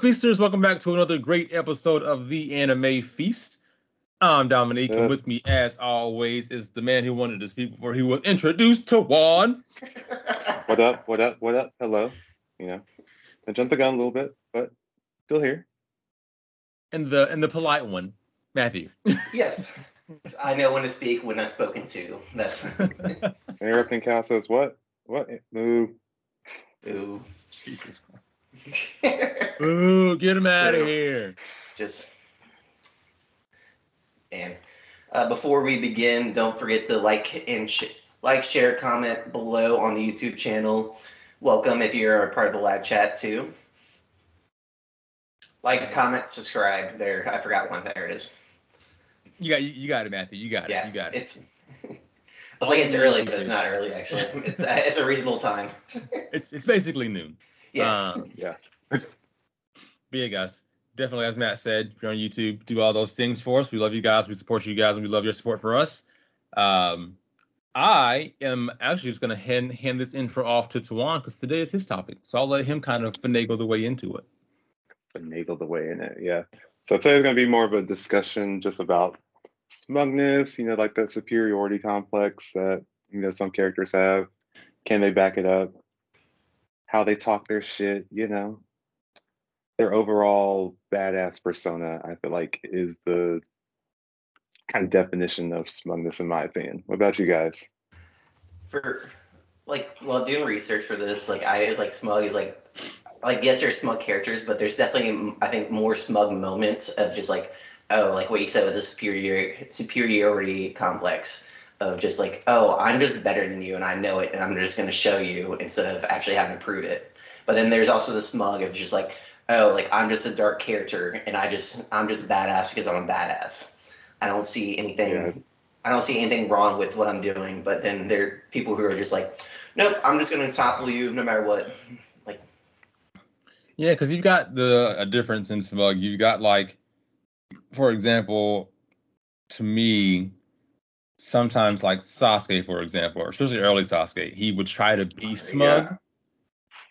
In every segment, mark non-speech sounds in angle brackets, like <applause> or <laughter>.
What's up, feasters? Welcome back to another great episode of the Anime Feast. I'm Dominique, and with me, as always, is the man who wanted to speak before he was introduced to Juan. <laughs> What up? What up? What up? Hello. You know, I jumped the gun a little bit, but still here. And the and the polite one, Matthew. <laughs> Yes. I know when to speak when I'm spoken to. That's Interrupting Cal says, "What? What? Move." ooh. Jesus Christ. <laughs> Ooh, get him out of here. Just and uh, before we begin, don't forget to like and sh- like, share, comment below on the YouTube channel. Welcome if you're a part of the live chat too. Like, comment, subscribe. There, I forgot one. There it is. You got you, got it, Matthew. You got it. Yeah, You got it. it's. <laughs> I was like, it's early, but it's not early actually. <laughs> It's uh, it's a reasonable time. It's it's basically noon. Yeah. Um, <laughs> Yeah. But yeah, guys, definitely, as Matt said, if you're on YouTube, do all those things for us. We love you guys. We support you guys, and we love your support for us. Um, I am actually just going to hand hand this intro off to Tawan because today is his topic. So I'll let him kind of finagle the way into it. Finagle the way in it. Yeah. So today's gonna be more of a discussion just about smugness. You know, like that superiority complex that you know some characters have. Can they back it up? How they talk their shit. You know, their overall badass persona. I feel like is the kind of definition of smugness, in my opinion. What about you guys? for like while doing research for this, like I is like smug is like like yes, there's smug characters, but there's definitely I think more smug moments of just like oh like what you said with the superior superiority complex of just like oh I'm just better than you and I know it and I'm just gonna show you instead of actually having to prove it. But then there's also the smug of just like oh like I'm just a dark character and I just I'm just a badass because I'm a badass. I don't see anything. Yeah. I don't see anything wrong with what I'm doing, but then there are people who are just like, nope, I'm just gonna topple you no matter what. <laughs> Like, Yeah, because you've got the a difference in smug. You've got like, for example, to me, sometimes like Sasuke, for example, or especially early Sasuke, he would try to be smug, Yeah.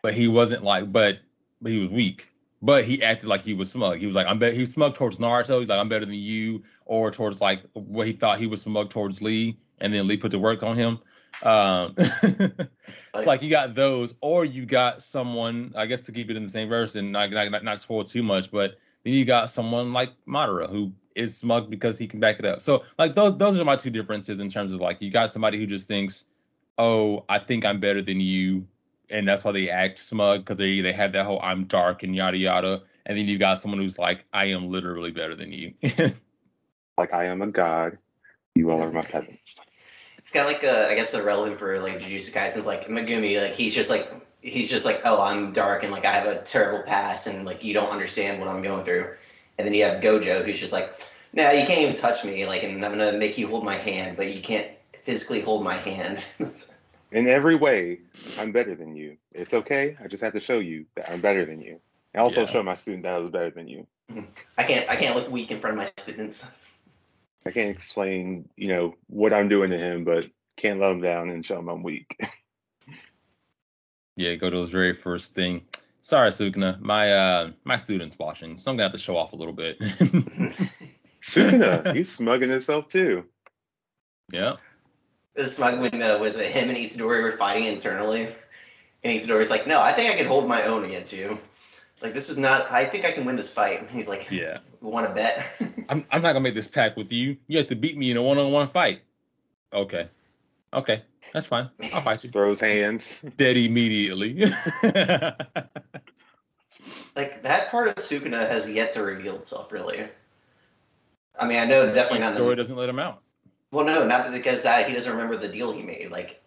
but he wasn't like, but but he was weak. But he acted like he was smug. He was like, I'm better. He was smug towards Naruto. He's like, I'm better than you, or towards like what he thought he was smug towards Lee, and then Lee put the work on him. Um, <laughs> it's like you got those, or you got someone. I guess to keep it in the same verse and not not, not, not spoil too much, but then you got someone like Madara who is smug because he can back it up. So like those those are my two differences in terms of like you got somebody who just thinks, oh, I think I'm better than you, and that's why they act smug because they they have that whole I'm dark and yada yada. And then you got someone who's like, I am literally better than you. <laughs> Like I am a god. You all are my peasants. it's kind of like uh, I guess the relevant for like Jujutsu Kaisen's like Megumi, like he's just like he's just like, oh, I'm dark and like I have a terrible past and like you don't understand what I'm going through. And then you have Gojo who's just like, no, you can't even touch me, like, and I'm gonna make you hold my hand, but you can't physically hold my hand. <laughs> In every way, I'm better than you. It's okay. I just have to show you that I'm better than you. I also Yeah. show my student that I was better than you. I can't I can't look weak in front of my students. I can't explain, you know, what I'm doing to him, but can't let him down and show him I'm weak. <laughs> yeah, go to his very first thing. Sorry, Sukuna. My uh my student's watching, so I'm gonna have to show off a little bit. <laughs> Sukuna, he's smugging himself too. yeah. the smug when uh, was it him and Itadori were fighting internally, and Itadori's like, "No, I think I can hold my own against you. Like this is not. I think I can win this fight." He's like, Yeah. want to bet?" <laughs> I'm I'm not gonna make this pact with you. You have to beat me in a one-on-one fight. Okay. Okay. That's fine. I'll fight you. Throws hands. <laughs> Dead immediately. <laughs> like that part of Sukuna has yet to reveal itself, really. I mean, I know definitely not. In Story the, doesn't let him out. well, no, not because that he doesn't remember the deal he made. Like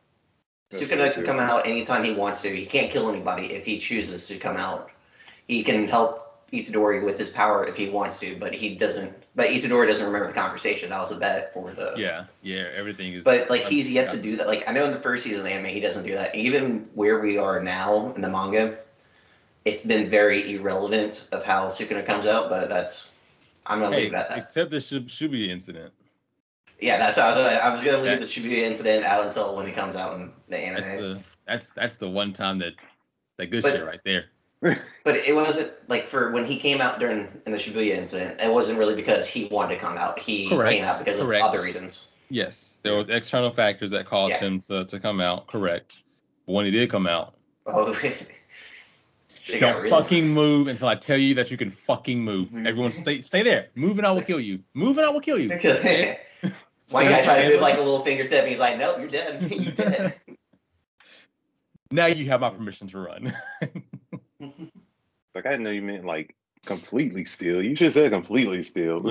That's Sukuna true, can too. come out anytime he wants to. He can't kill anybody if he chooses to come out. He can help Itadori with his power if he wants to, but he doesn't. But Itadori doesn't remember the conversation. That was a bet for the. Yeah. Yeah. Everything is. But like he's yet to do that. Like I know in the first season of the anime he doesn't do that. Even where we are now in the manga, it's been very irrelevant of how Sukuna comes out. But that's I'm gonna Hey, leave that. except the Shub- Shubi incident. yeah, that's how I was. I was gonna leave That- the Shibuya incident out until when it comes out in the anime. That's the that's that's the one time that that good But- shit right there. <laughs> But it wasn't like for when he came out during in the Shibuya incident. It wasn't really because he wanted to come out. He Correct, came out because correct. of other reasons. Yes, there was external factors that caused Yeah. him to, to come out. Correct. But when he did come out, Oh, <laughs> don't fucking move until I tell you that you can fucking move. Mhm. Everyone, stay stay there. Move and I will kill you. Move and I will kill you. Okay? One guy tried to move like a little fingertip, and he's like, "Nope, you're dead. <laughs> you're dead." Now you have my permission to run. Like I didn't know you meant like completely still. You should say completely still. <laughs>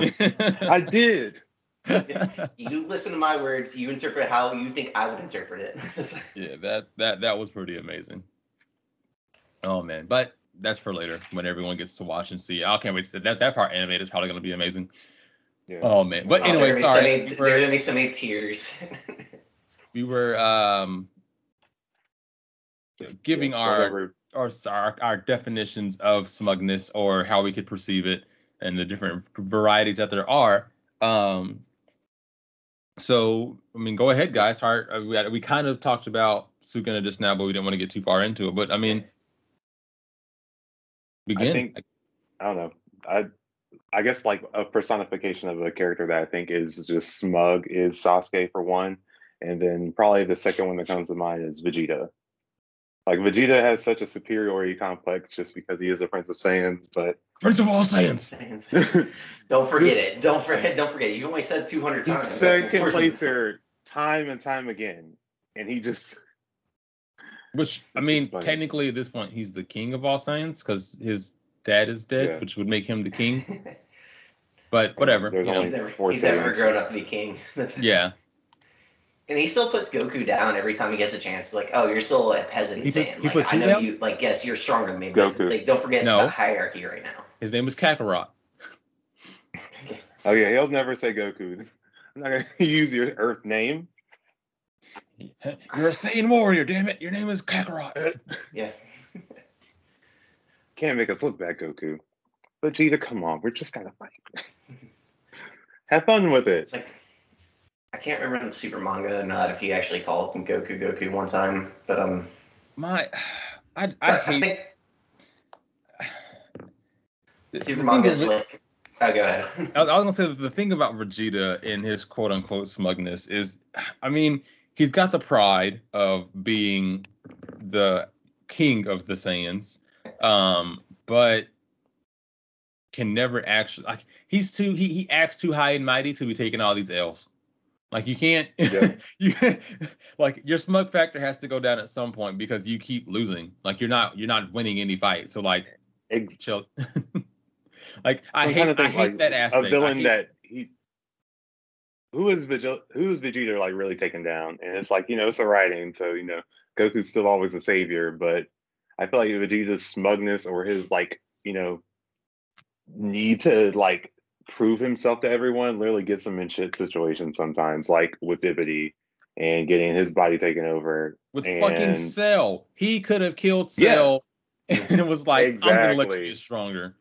I did. <laughs> you listen to my words. You interpret how you think I would interpret it. <laughs> yeah, that that that was pretty amazing. Oh man, but that's for later when everyone gets to watch and see. I can't wait. To, that that part animated is probably going to be amazing. Yeah. Oh man, but Oh, anyway, there are gonna sorry. so we many, were- there are gonna be so many tears. we were um Just, giving yeah, our whatever. Our, our our definitions of smugness or how we could perceive it and the different varieties that there are um so i mean go ahead guys Hard, uh, we, we kind of talked about sukuna just now but we didn't want to get too far into it but i mean begin think- I don't know. I I guess like a personification of a character that I think is just smug is Sasuke for one, and then probably the second one that comes to mind is Vegeta. Like Vegeta has such a superiority complex just because he is a Prince of Saiyans, but prince of all Saiyans <laughs> don't forget it. Don't forget. <laughs> Don't forget. You've only said two hundred times. second Of course- placer time and time again, and he just which i mean technically at this point he's the king of all Saiyans because his dad is dead Yeah. which would make him the king <laughs> but whatever There's you know. he's only never, four he's never grown up to be king. That's, yeah And he still puts Goku down every time he gets a chance. It's like, oh, you're still a peasant He puts- Saiyan. he Like, I know down? you. Like, yes, you're stronger than me. But, Goku. like, don't forget No. the hierarchy right now. his name is kakarot <laughs> oh yeah, he'll never say Goku. <laughs> I'm not gonna <laughs> use your Earth name. You're a Saiyan warrior, damn it. Your name is Kakarot. Yeah. Can't make us look bad, Goku. Vegeta, come on, we're just gotta fight. Have fun with it. It's like I can't remember in the super manga or not if he actually called him Goku Goku one time, but um, My, I, I I, hate. think the super manga is like. Oh, go ahead. I was, I was gonna say the thing about Vegeta in his quote unquote smugness is, I mean, he's got the pride of being the king of the Saiyans, um, but can never actually like he's too he he acts too high and mighty to be taking all these L's. Like you can't <laughs> Yeah. you like your smug factor has to go down at some point because you keep losing. Like you're not you're not winning any fight. So like Ex- <laughs> chill. like I hate trying to I hate like, that aspect. A villain hate- that he who is Vegeta who is Vegeta like really taken down? And it's like, you know, it's the writing, so you know, Goku's still always the savior, but I feel like Vegeta's smugness or his like, you know, need to like prove himself to everyone literally gets him in shit situations sometimes, like with Babidi and getting his body taken over. with fucking Cell. He could have killed Yeah. Cell <laughs> and it was like, I'm gonna let you get stronger.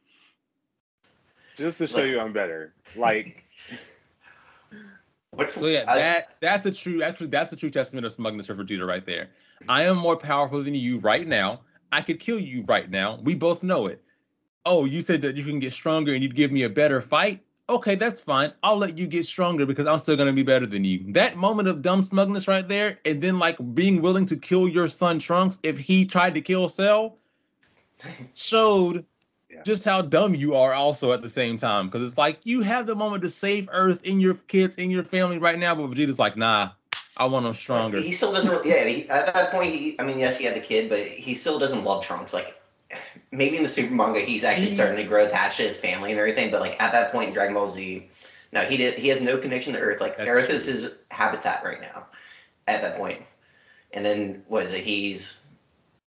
Just to show Like- you I'm better. Like <laughs> What's So yeah, I that that's a true actually that's a true testament of smugness for Vegeta right there. I am more powerful than you right now. I could kill you right now. We both know it. Oh, you said that you can get stronger and you'd give me a better fight. Okay, that's fine. I'll let you get stronger because I'm still gonna be better than you. That moment of dumb smugness right there, and then like being willing to kill your son Trunks if he tried to kill Cell, <laughs> showed Yeah. just how dumb you are also at the same time. Because it's like you have the moment to save Earth in your kids, in your family right now, but Vegeta's like, nah, I want them stronger. He still doesn't. Yeah, he, at that point, he, I mean, yes, he had the kid, but he still doesn't love Trunks. Like, maybe in the super manga, he's actually He- starting to grow attached to his family and everything. But like at that point in Dragon Ball Z, no, he did. He has no connection to Earth. Like That's Earth is his habitat right now. At that point, and then what is it? He's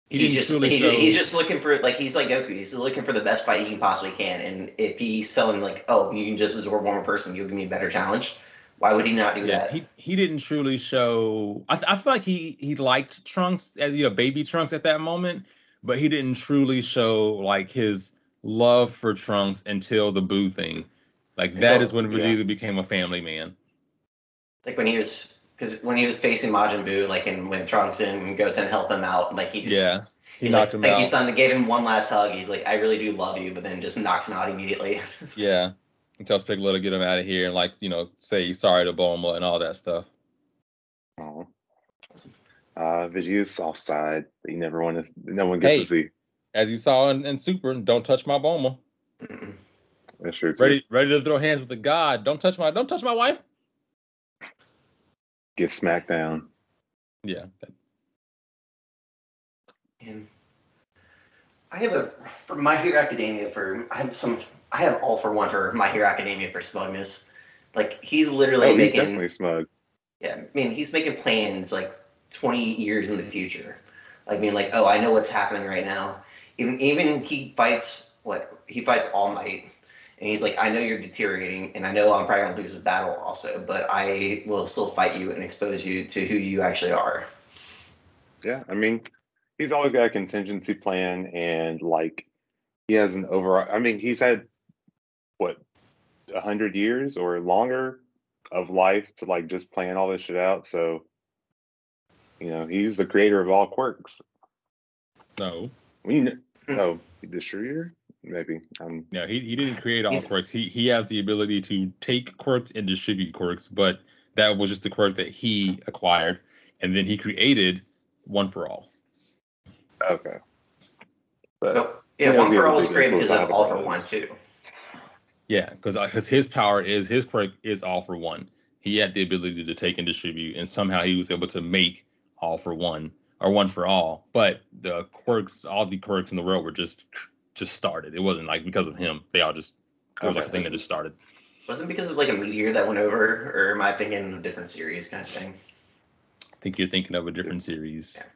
He he's just truly he, show- he's just looking for like he's like Goku. He's looking for the best fight he can possibly can. And if he's telling like, oh, you can just absorb one more person, you'll give me a better challenge. Why would he not do Yeah, that? he, he didn't truly show. I, I feel like he he liked Trunks as you know baby Trunks at that moment, but he didn't truly show like his love for Trunks until the Buu thing. Like that Until- is when yeah. Vegeta became a family man. like when he was because when he was facing Majin Buu, like and when Trunks and Goten help him out, like he just Yeah, He He's knocked like, him thank out. you, son. They gave him one last hug. He's like, I really do love you, but then just knocks him out immediately. <laughs> Yeah. He tells Piccolo to get him out of here and like, you know, say sorry to Bulma and all that stuff. Oh. Uh, Vegeta's offside. That you never want to. No one gets Hey. to see. As you saw in, in Super, don't touch my Bulma. <clears throat> That's true. Too. Ready ready to throw hands with the god. Don't touch my don't touch my wife. Get smacked down. Yeah. And I have a for My Hero Academia for I have some I have all for one for My Hero Academia for smugness. Like he's literally Oh, he's making definitely smug. yeah, I mean he's making plans like twenty years in the future. Like being like, oh, I know what's happening right now. Even even he fights what he fights All Might, and he's like, I know you're deteriorating, and I know I'm probably gonna lose this battle also, but I will still fight you and expose you to who you actually are. Yeah, I mean, he's always got a contingency plan, and like he has an overall. I mean, he's had what a hundred years or longer of life to like just plan all this shit out. So, you know, he's the creator of all quirks. No. We know. Oh, distributor? Maybe. Um. No, he, he didn't create all quirks. He he has the ability to take quirks and distribute quirks, but that was just the quirk that he acquired, and then he created one for all. Okay. But Nope. Yeah, Yeah, one for all a is big great because influence of all for one too. Yeah, because because his power is his quirk is all for one. He had the ability to take and distribute, and somehow he was able to make all for one or one for all. But the quirks, all the quirks in the world were just just started. It wasn't like because of him. They all just it was like a thing that just started. Wasn't because of like a meteor that went over, or am I thinking of a different series kind of thing? I think you're thinking of a different series. Yeah.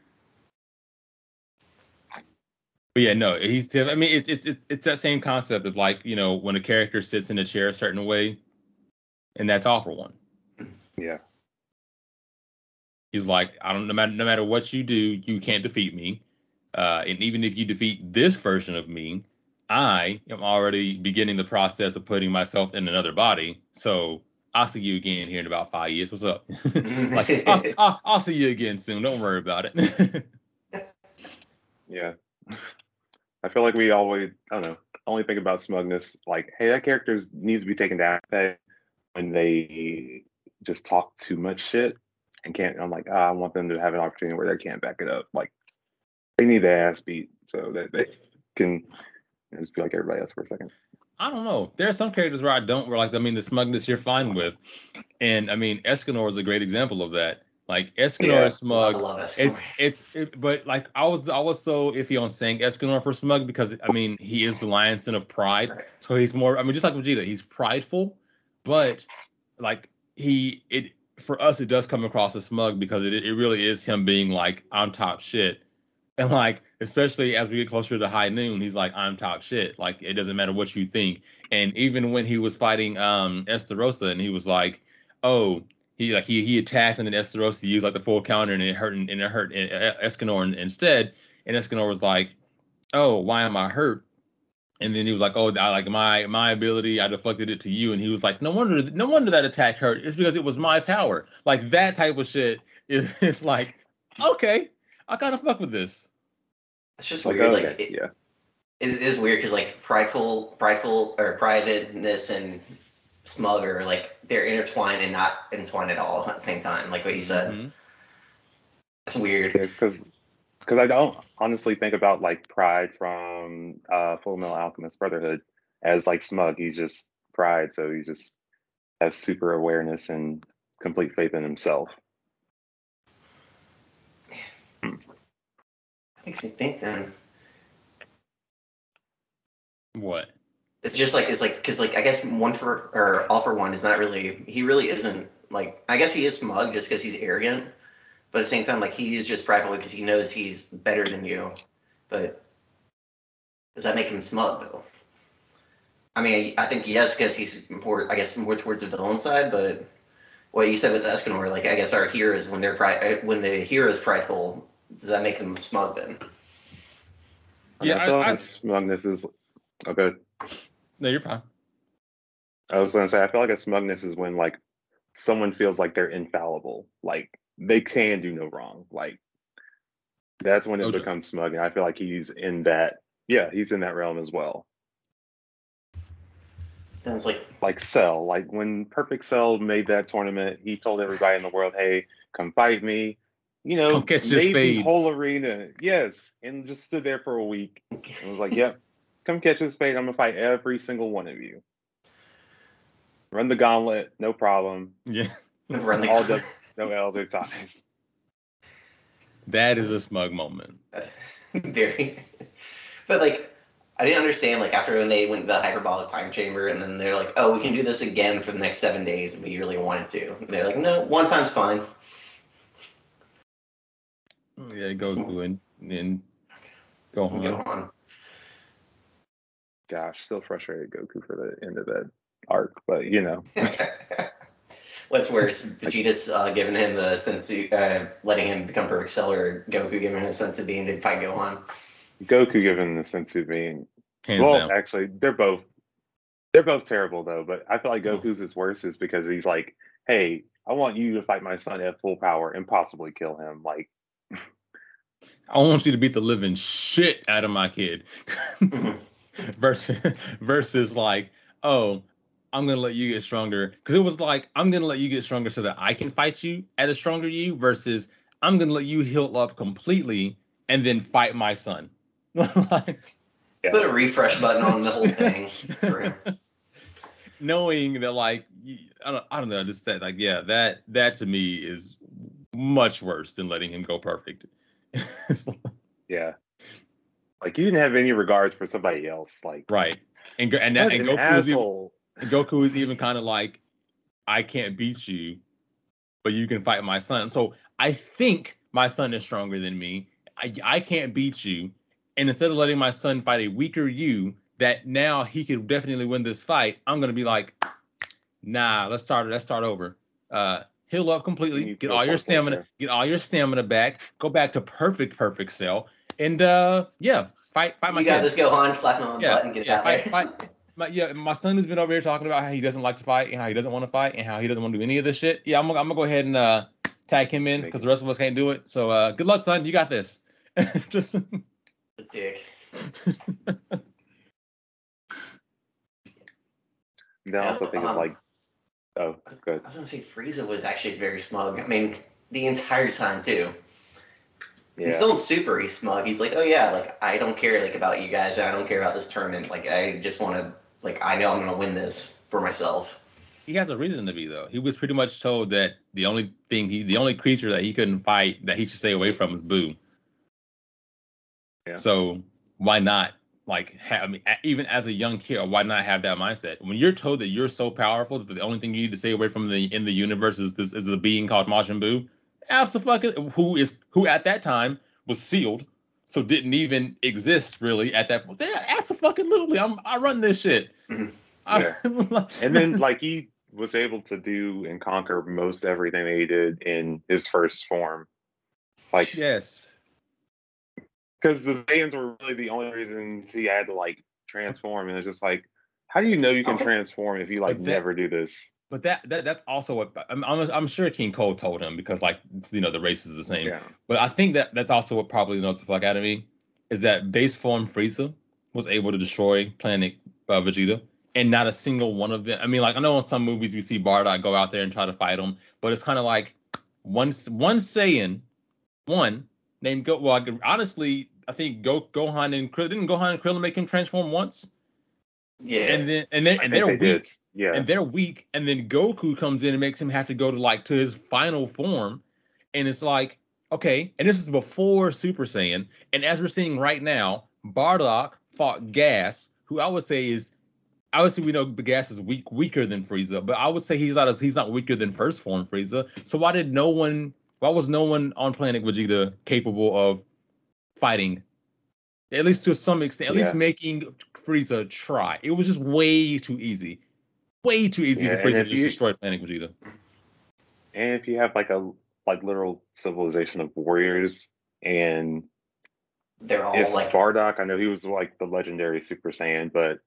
But yeah, no, he's. I mean, it's it's it's it's that same concept of like you know when a character sits in a chair a certain way, and that's all for one. yeah. He's like, I don't no matter no matter what you do, you can't defeat me. Uh, and even if you defeat this version of me, I am already beginning the process of putting myself in another body. So I'll see you again here in about five years. What's up? <laughs> like I'll, I'll, I'll see you again soon. Don't worry about it. <laughs> Yeah. I feel like we always, I don't know, only think about smugness like, hey, that character needs to be taken down when they just talk too much shit and can't. I'm like, ah, I want them to have an opportunity where they can't back it up. Like, they need their ass beat so that they <laughs> can you know, just be like everybody else for a second. I don't know. There are some characters where I don't where like I mean the smugness you're fine with. And I mean Escanor is a great example of that. Like Escanor Yeah. is smug. I love Escanor. It's it's it, but like I was I was so iffy on saying Escanor for smug because I mean he is the lion's sin of pride, so he's more I mean just like Vegeta he's prideful, but like he it for us it does come across as smug because it it really is him being like I'm top shit, <laughs> and like especially as we get closer to high noon he's like I'm top shit. Like it doesn't matter what you think, and even when he was fighting um Estarossa and he was like oh he like he he attacked and then Estarossa used like the full counter and it hurt and, and it hurt uh, Escanor instead. And Escanor was like, "Oh, why am I hurt?" And then he was like, "Oh, I like my my ability, I deflected it to you." And he was like, "No wonder no wonder that attack hurt. It's because it was my power." Like that type of shit is <laughs> it's like, okay, I kind of fuck with this. It's just weird. okay, Like it, yeah. it is weird because like prideful, prideful or pridedness and smug are like they're intertwined and not entwined at all at the same time. Like what you said. Mhm. It's weird. because because I don't honestly think about like pride from uh Full Metal Alchemist Brotherhood as like smug. He's just pride, so he just has super awareness and complete faith in himself. Makes me think then. What? It's just like it's like because like I guess one for or all for one is not really he really isn't like I guess he is smug just because he's arrogant, but at the same time like he's just prideful because he knows he's better than you. But does that make him smug though? I mean, I think yes because he's more I guess more towards the villain side. But what you said with Escanor, like I guess our heroes when they're pride uh, when the hero is prideful, does that make them smug then? Yeah, I feel I- like I- smugness is oh, okay. No, you're fine. I was gonna say I feel like a smugness is when like someone feels like they're infallible, like they can do no wrong. Like That's when it Gojo. becomes smug, and I feel like he's in that. Yeah, he's in that realm as well. Sounds like, Like Cell, like when Perfect Cell made that tournament, he told everybody in the world, "Hey, come fight me." You know, Come catch this made the whole arena, yes, and just stood there for a week and was like, "Yep, come catch this fade. I'm gonna fight every single one of you. Run the gauntlet, no problem. Yeah, run the All the no elder ties." that is a smug moment. <laughs> very. But like, I didn't understand like after when they went to the hyperbolic time chamber, and then they're like, "Oh, we can do this again for the next seven days," and we really wanted to. They're like, "No, one time's fine." Yeah, Goku and and go We'll go on. on. Gosh, still frustrated Goku for the end of that arc, but you know, <laughs> What's worse, <laughs> Vegeta's uh, giving him the sense, of, uh, letting him become perfect cell, or Goku giving him a sense of being to fight Gohan? Goku given the sense of being Hands well, down. actually, they're both they're both terrible though. But I feel like Goku's is worse is because he's like, "Hey, I want you to fight my son at full power and possibly kill him." Like, <laughs> I want you to beat the living shit out of my kid. <laughs> versus versus like, oh, I'm gonna let you get stronger. Because it was like, I'm gonna let you get stronger so that I can fight you at a stronger you, versus I'm gonna let you heal up completely and then fight my son. <laughs> Like, Put a refresh button on the whole thing. <laughs> Knowing that, like, y- I don't, I don't know, just that, like, yeah, that that to me is much worse than letting him go perfect. <laughs> yeah, like you didn't have any regards for somebody else. Like, right. And go- and, what and an Goku was even, asshole. And Goku is even kind of like, I can't beat you, but you can fight my son. So I think my son is stronger than me. I, I can't beat you. And instead of letting my son fight a weaker you, that now he could definitely win this fight, I'm gonna be like, nah, let's start let's start over. Uh heal up completely, need get all your stamina, closer. get all your stamina back, go back to perfect, perfect cell. And uh yeah, fight fight my You got kid. this, Gohan. Slap him on the Yeah, butt and get yeah, out fight- there. fight. <laughs> my yeah, my son has been over here talking about how he doesn't like to fight and how he doesn't want to fight and how he doesn't want to do any of this shit. Yeah, I'm gonna, I'm gonna go ahead and uh, tag him in because the rest of us can't do it. So uh, good luck, son. You got this. <laughs> Just Dick. Then I also think of Um, like, oh, good. I was gonna say Frieza was actually very smug. I mean, the entire time too. Yeah, He's still in Super. He's smug. He's like, oh yeah, like I don't care like about you guys. I don't care about this tournament. Like I just want to. Like I know I'm gonna win this for myself. he has a reason to be though. He was pretty much told that the only thing he, the only creature that he couldn't fight that he should stay away from is Buu. Yeah. So why not? Like, have, I mean, even as a young kid, why not have that mindset? When you're told that you're so powerful that the only thing you need to stay away from the in the universe is this is a being called Majin Buu, absolutely, who is who at that time was sealed, so didn't even exist really at that point. Yeah, absolutely, I'm I run this shit. Mhm. I- <laughs> and then like he was able to do and conquer most everything that he did in his first form. Like, yes, because the Saiyans were really the only reason he had to like transform, and it's just like, how do you know you can transform if you like that- never do this? But that, that that's also what I'm, I'm I'm sure King Cold told him because like you know the race is the same. Yeah, But I think that that's also what probably knows the fuck out of me is that base form Frieza was able to destroy Planet uh, Vegeta, and not a single one of them. I mean, like I know in some movies we see Bardock go out there and try to fight him, but it's kind of like one one Saiyan, one named Go. Well, I could- honestly, I think Go Gohan and Krill didn't Gohan and Krillin make him transform once, Yeah. and then and then and they're they weak did. Yeah, and they're weak and then goku comes in and makes him have to go to like to his final form and it's like okay and this is before super saiyan and as we're seeing right now bardock fought gas who i would say is obviously we know gas is weak, weaker than Frieza, but I would say he's not as he's not weaker than first form Frieza. So why did no one? Why was no one on planet Vegeta capable of fighting? At least to some extent, at least making Frieza try. It was just way too easy, way too easy Yeah, for and Frieza to just you- destroy planet Vegeta. and if you have like a like literal civilization of warriors, and They're all if like Bardock, I know he was like the legendary Super Saiyan, but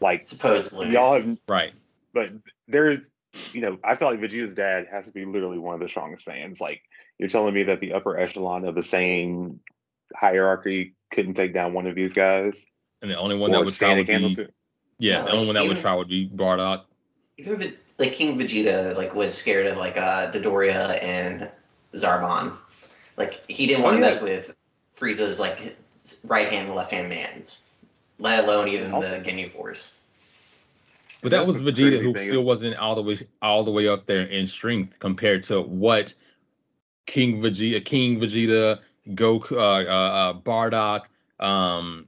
like supposedly. y'all have Right. but there is you know i feel like vegeta's dad has to be literally one of the strongest saiyans like you're telling me that the upper echelon of the same hierarchy couldn't take down one of these guys? And the only one that Or would stand a would candle be to? Yeah, Yeah, the only one that would try would be Bardock. Even Ve- like King Vegeta like was scared of like uh Dodoria and Zarbon. Like he didn't Oh, want to yeah. mess with Frieza's like right hand and left hand mans, let alone even Also- the Ginyu Force. But that was Vegeta, who thing. still wasn't all the way all the way up there in strength compared to what King Vegeta, King Vegeta, Goku, uh, uh, uh, Bardock, um,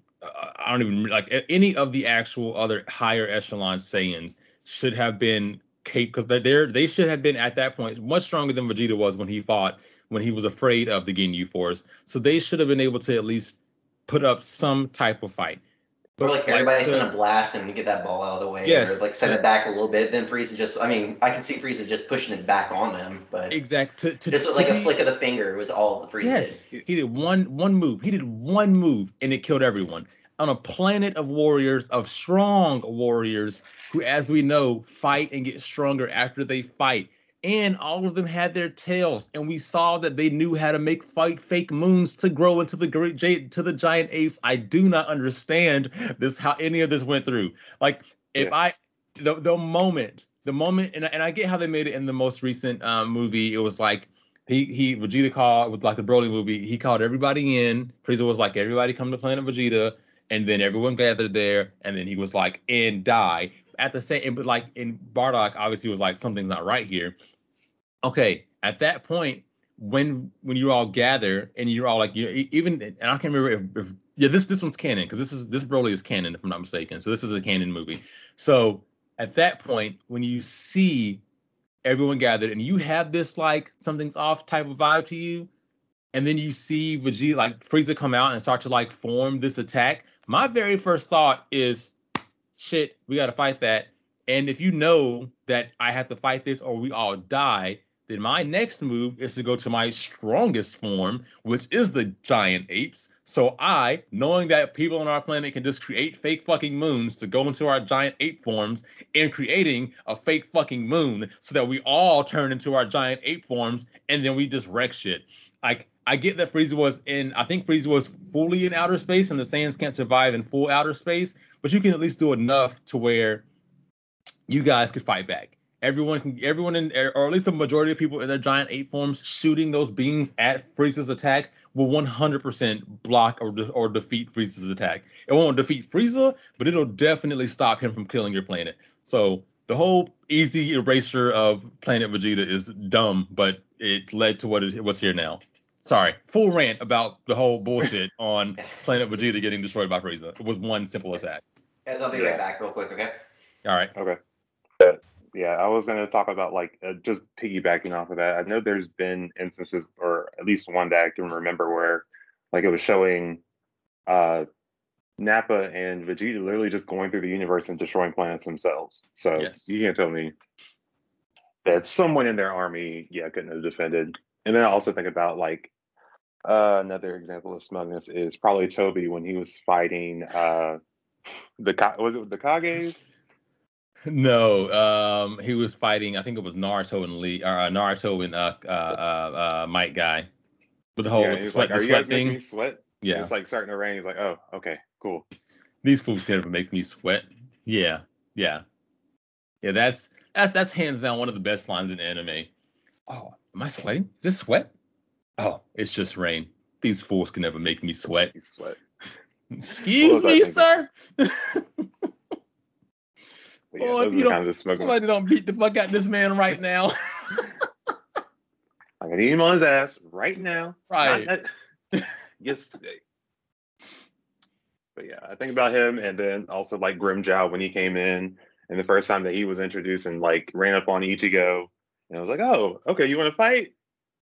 I don't even like any of the actual other higher echelon Saiyans should have been capable because they're they should have been at that point much stronger than Vegeta was when he fought when he was afraid of the Ginyu Force. So they should have been able to at least put up some type of fight. Or like everybody the- send a blast and get that ball out of the way, Yes. or like send it back a little bit. Then Frieza just, I mean, I can see Frieza just pushing it back on them, but exactly. to, to just to like a flick of the finger was all Frieza Yes, did. he did one one move. He did one move and it killed everyone on a planet of warriors, of strong warriors who, as we know, fight and get stronger after they fight. And all of them had their tails, and we saw that they knew how to make fight fake moons to grow into the great gi- to the giant apes. I do not understand this how any of this went through. Like if Yeah. I the the moment the moment and, I- and I get how they made it in the most recent um, movie. It was like he he Vegeta called with like the Broly movie. He called everybody in. Frieza was like, everybody come to Planet Vegeta, and then everyone gathered there, and then he was like, and die at the same. But like in Bardock, obviously was like something's not right here. Okay, at that point, when when you all gather and you're all like you even and I can't remember if, if yeah this this one's canon because this is this Broly is canon if I'm not mistaken. So this is a canon movie. So at that point, when you see everyone gathered and you have this like something's off type of vibe to you, and then you see Vegeta like Frieza come out and start to like form this attack. My very first thought is, shit, we got to fight that. And if you know that I have to fight this or we all die, then my next move is to go to my strongest form, which is the giant apes. So I, knowing that people on our planet can just create fake fucking moons to go into our giant ape forms, and creating a fake fucking moon so that we all turn into our giant ape forms and then we just wreck shit. Like I get that Frieza was in, I think Frieza was fully in outer space, and the Saiyans can't survive in full outer space, but you can at least do enough to where you guys could fight back. Everyone can, everyone in, or at least a majority of people in their giant ape forms shooting those beams at Frieza's attack will 100% block or, de- or defeat Frieza's attack. It won't defeat Frieza, but it'll definitely stop him from killing your planet. So the whole easy erasure of Planet Vegeta is dumb, but it led to what it, what's here now. Sorry, full rant about the whole bullshit on Planet Vegeta getting destroyed by Frieza with one simple attack. Guys, I'll be Yeah. right back real quick, okay? All right. Okay. Uh, yeah, I was going to talk about like uh, just piggybacking off of that. I know there's been instances, or at least one that I can remember, where like it was showing uh Nappa and Vegeta literally just going through the universe and destroying planets themselves. So Yes. you can't tell me that someone in their army, yeah, couldn't have defended. And then I also think about like uh, another example of smugness is probably Tobi when he was fighting uh the was it the Kages? <laughs> No, um, he was fighting. I think it was Naruto and Lee, or uh, Naruto and uh, uh, uh, uh, Might guy, with the whole yeah, with the sweat, like, the "Are you guys sweat thing. sweat?" Yeah, It's like starting to rain. He's like, "Oh, okay, cool." these fools can never make me sweat. Yeah, yeah, yeah. That's that's that's hands down one of the best lines in anime. Oh, am I sweating? Is this sweat? Oh, it's just rain. These fools can never make me sweat. Sweat. Excuse me, sir. Yeah, Boy, if you kind of the smugness. Somebody don't beat the fuck out this man right now. <laughs> I can eat him on his ass right now. right. Not, not <laughs> yesterday. But yeah, I think about him, and then also like Grimmjow when he came in, and the first time that he was introduced and like ran up on Ichigo, and I was like, "Oh, okay, you want to fight?"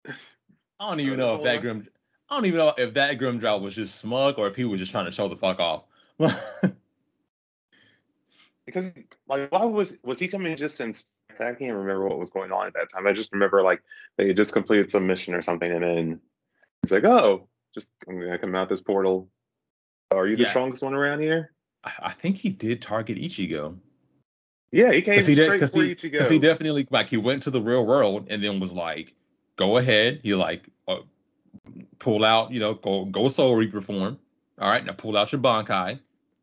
<laughs> I don't even know if that Grim. I don't even know if that Grimmjow was just smug or if he was just trying to show the fuck off. <laughs> Because like, why was was he coming just in? I can't remember what was going on at that time. I just remember like they had just completed some mission or something, and then he's like, "Oh, just I'm gonna come out this portal. Are you the Yeah. strongest one around here?" I think he did target Ichigo Yeah, he came he did straight because for he Ichigo. because he definitely like he went to the real world and then was like, go ahead. He like uh, pull out, you know, go go Soul Reaper form. All right, now pull out your Bankai.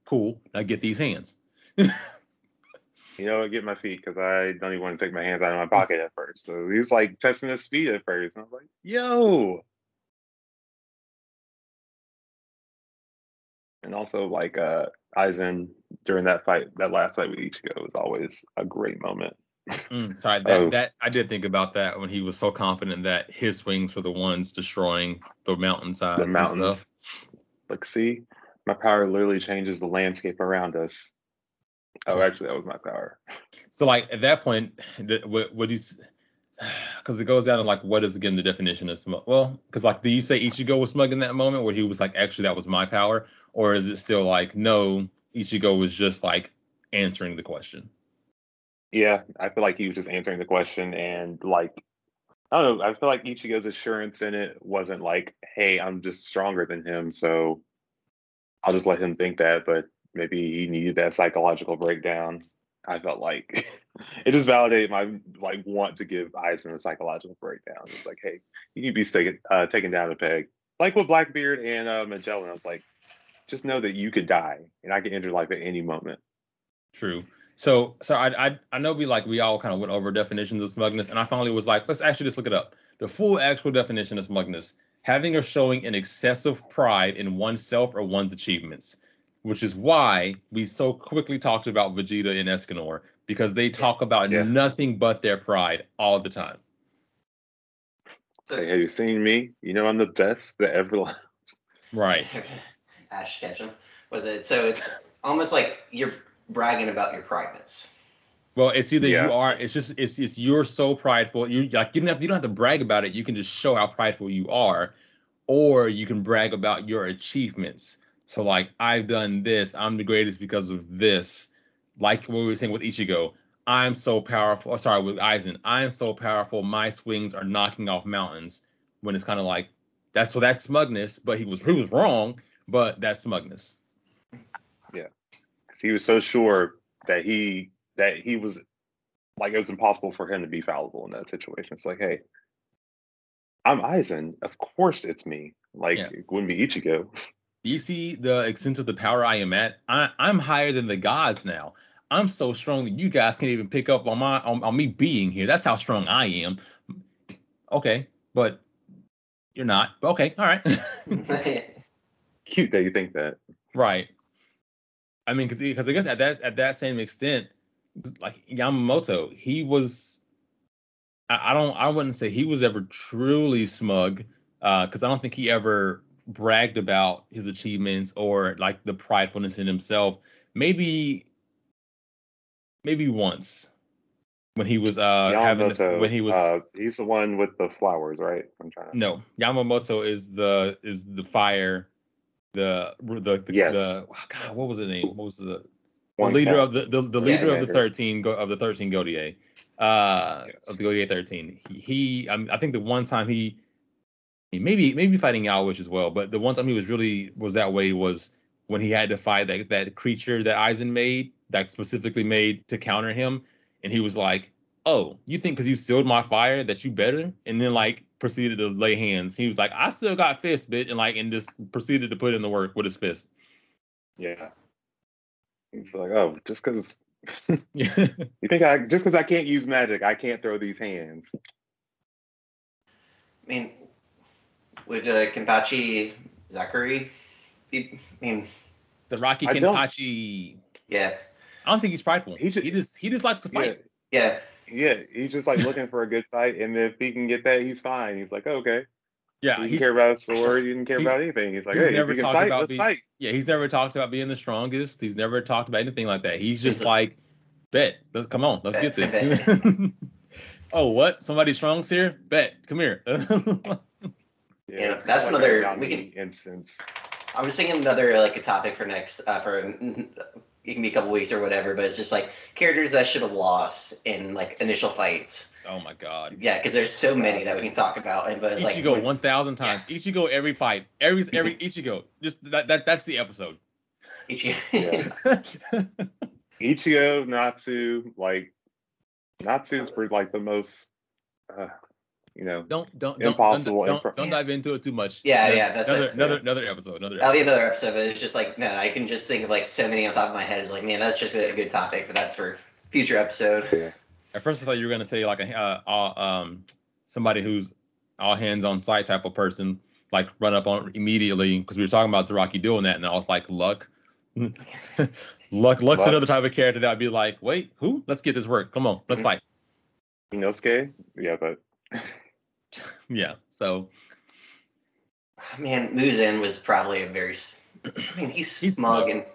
Cool. Now get these hands. <laughs> You know, get my feet because I don't even want to take my hands out of my pocket at first. So he was like testing his speed at first. And I was like, yo. And also like uh Aizen during that fight, that last fight with Ichigo was always a great moment. Mm, sorry, that Oh. that I did think about that when he was so confident that his swings were the ones destroying the mountainside. the mountains. Like, see, my power literally changes the landscape around us. Oh, actually, that was my power. So like at that point, what what he's because <sighs> it goes down to like what is again the definition of smug? Well, because like do you say Ichigo was smug in that moment where he was like actually that was my power, or is it still like no Ichigo was just like answering the question? Yeah, I feel like he was just answering the question and like I don't know, I feel like Ichigo's assurance in it wasn't like, hey, I'm just stronger than him, so I'll just let him think that, but maybe he needed that psychological breakdown. I felt like <laughs> it just validated my like want to give Aizen a psychological breakdown. It's like, hey, you need to be taken uh, taken down a peg. Like with Blackbeard and uh, Magellan, I was like, just know that you could die and I can end your life at any moment. True. So, so I, I, I know we like we all kind of went over definitions of smugness, and I finally was like, let's actually just look it up. The full actual definition of smugness: having or showing an excessive pride in oneself or one's achievements, which is why we so quickly talked about Vegeta and Escanor because they talk about Yeah. nothing but their pride all the time. So, Hey, have you seen me? You know I'm the best that ever lived. Right. <laughs> Ash Ketchum was it? So it's almost like you're bragging about your privates. Well, it's either Yeah. you are. It's just it's it's you're so prideful. You like you don't have you don't have to brag about it. You can just show how prideful you are, or you can brag about your achievements. So like I've done this. I'm the greatest because of this. Like what we were saying with Ichigo. I'm so powerful. oh, sorry, with Aizen. I'm so powerful. My swings are knocking off mountains. When it's kind of like that's so that's smugness. But he was he was wrong. But that's smugness. He was so sure that he that he was like it was impossible for him to be fallible in that situation. It's like, hey, I'm Aizen. Of course it's me. Like Yeah. it wouldn't be Ichigo. Do you see the extent of the power I am at? I, I'm higher than the gods now. I'm so strong that you guys can't even pick up on my on, on me being here. That's how strong I am. Okay, but you're not. Okay, all right, <laughs> <laughs> Cute that you think that. right. I mean, because because I guess at that at that same extent, like Yamamoto, he was. I, I don't. I wouldn't say he was ever truly smug, because I don't think he ever bragged about his achievements or like the pridefulness in himself. Maybe, maybe once when he was uh having when he was uh, he's the one with the flowers, right? I'm trying to no Yamamoto is the is the fire, the the the, Yes. the oh God what was the name? What was the leader of the the, the Yeah, leader of the thirteen go, of the thirteen Gotei, uh, Yes. of the Gotei thirteen. He, he I, think the one time he, he maybe maybe fighting Yhwach as well, but the one time he was really was that way was when he had to fight that that creature that Aizen made that specifically made to counter him, and he was like, "Oh, you think because you sealed my fire that you better?" And then like proceeded to lay hands. He was like, "I still got fist, bit," and like and just proceeded to put in the work with his fist. Yeah. He's like, oh, just because Yeah. <laughs> <laughs> you think I just because I can't use magic, I can't throw these hands. I mean, would uh, Kenpachi Zaraki be? I mean, The Rocky I Kenpachi. yeah, I don't think he's prideful. He just He just he just likes to fight. yeah. yeah. Yeah, he's just like looking for a good fight, and if he can get that, he's fine. He's like, okay. Yeah, he didn't care about a sword. He didn't care about anything. He's like, he's hey, if never you can talked fight, about let's being- fight. yeah. He's never talked about being the strongest. He's never talked about anything like that. He's just like, bet. Let's come on. Let's get this. <laughs> <laughs> oh, what? Somebody strong's here? Bet. Come here. <laughs> Yeah, that's kinda like a another- we Yami instance. I was thinking another like a topic for next uh, for it can be a couple weeks or whatever, but it's just like characters that should have lost in like initial fights. oh my god. Yeah, because there's so many that we can talk about, and but it's like Ichigo one thousand times. Ichigo every fight. Every every <laughs> Ichigo. Just that, that that's the episode. Ichigo. Yeah. <laughs> Ichigo, Natsu, like Natsu's for like the most. Uh, you know, Don't don't don't Impossible Don't, don't, improv. don't dive into it too much. Yeah, Another- yeah, that's another it. another another episode. Another. That'll be another episode, but it's just like no, I can just think of like so many on top of my head. It's like, man, that's just a good topic, but that's for future episode. At first, I thought you were gonna say like a uh, all, um somebody who's all hands on site type of person, like run up on immediately because we were talking about Zaraki doing that, and I was like, luck. <laughs> Luck, Luck's Luck. another type of character that I'd be like, wait, who? Let's get this work. Come on, let's Mhm. fight. Inosuke. Yeah, but Yeah. So Man, Muzan was probably a very. s- I mean, he's, He's smug smug. and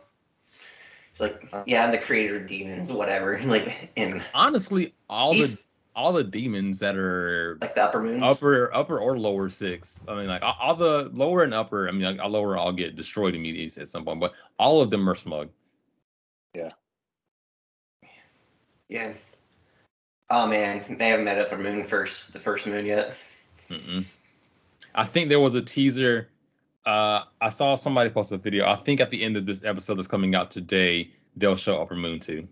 it's like, yeah, I'm the creator of demons, whatever. <laughs> Like, and honestly, all the all the demons that are like the upper moons. upper upper or lower six. I mean, like all, all the lower and upper. I mean, like, all lower, I'll get destroyed immediately at some point, but all of them are smug. Yeah. Yeah. Oh man, they haven't met upper moon first, the first moon yet. Mm-mm. I think there was a teaser. Uh, I saw somebody post a video. I think at the end of this episode that's coming out today, they'll show Upper Moon too.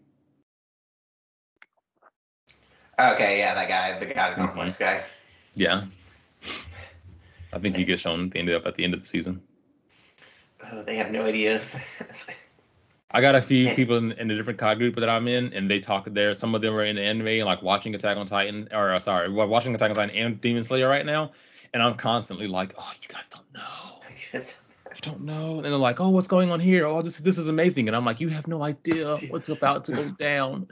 Okay, yeah, that guy, the guy, the Mhm. guy. Yeah. I think he gets shown. Ended up at the end of the season. Oh, they have no idea. <laughs> I got a few people in, in the different COD group that I'm in, and they talk there. Some of them are in the anime and like watching Attack on Titan, or uh, sorry, watching Attack on Titan and Demon Slayer right now. And I'm constantly like, oh, you guys don't know. <laughs> Yes. You don't know. And they're like, oh, what's going on here? Oh, this this is amazing. And I'm like, you have no idea <laughs> what's about to go down.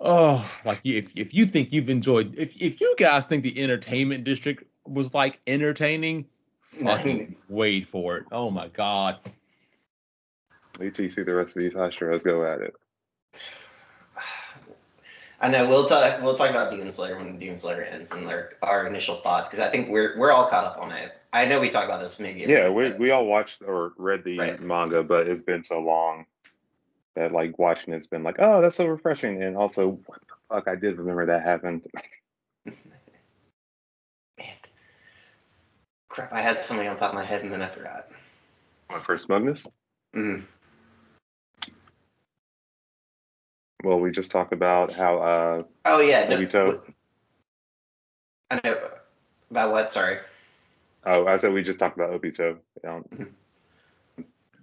Oh, like if if you think you've enjoyed, if if you guys think the entertainment district was like entertaining, fucking wait for it. Oh my god. Wait till you see the rest of these Astros go at it. I know we'll talk. We'll talk about Demon Slayer when Demon Slayer ends and our, our initial thoughts because I think we're we're all caught up on it. I know we talked about this maybe. Yeah, we we all watched or read the Right. manga, but it's been so long that like watching it's been like, oh, that's so refreshing, and also, what the fuck, I did remember that happened. <laughs> Man. Crap! I had something on top of my head and then I forgot. What, for smugness? Mm. Well, we just talked about how uh Oh yeah, no, Obito. I know about what? Sorry. oh I said we just talked about Obito. Um,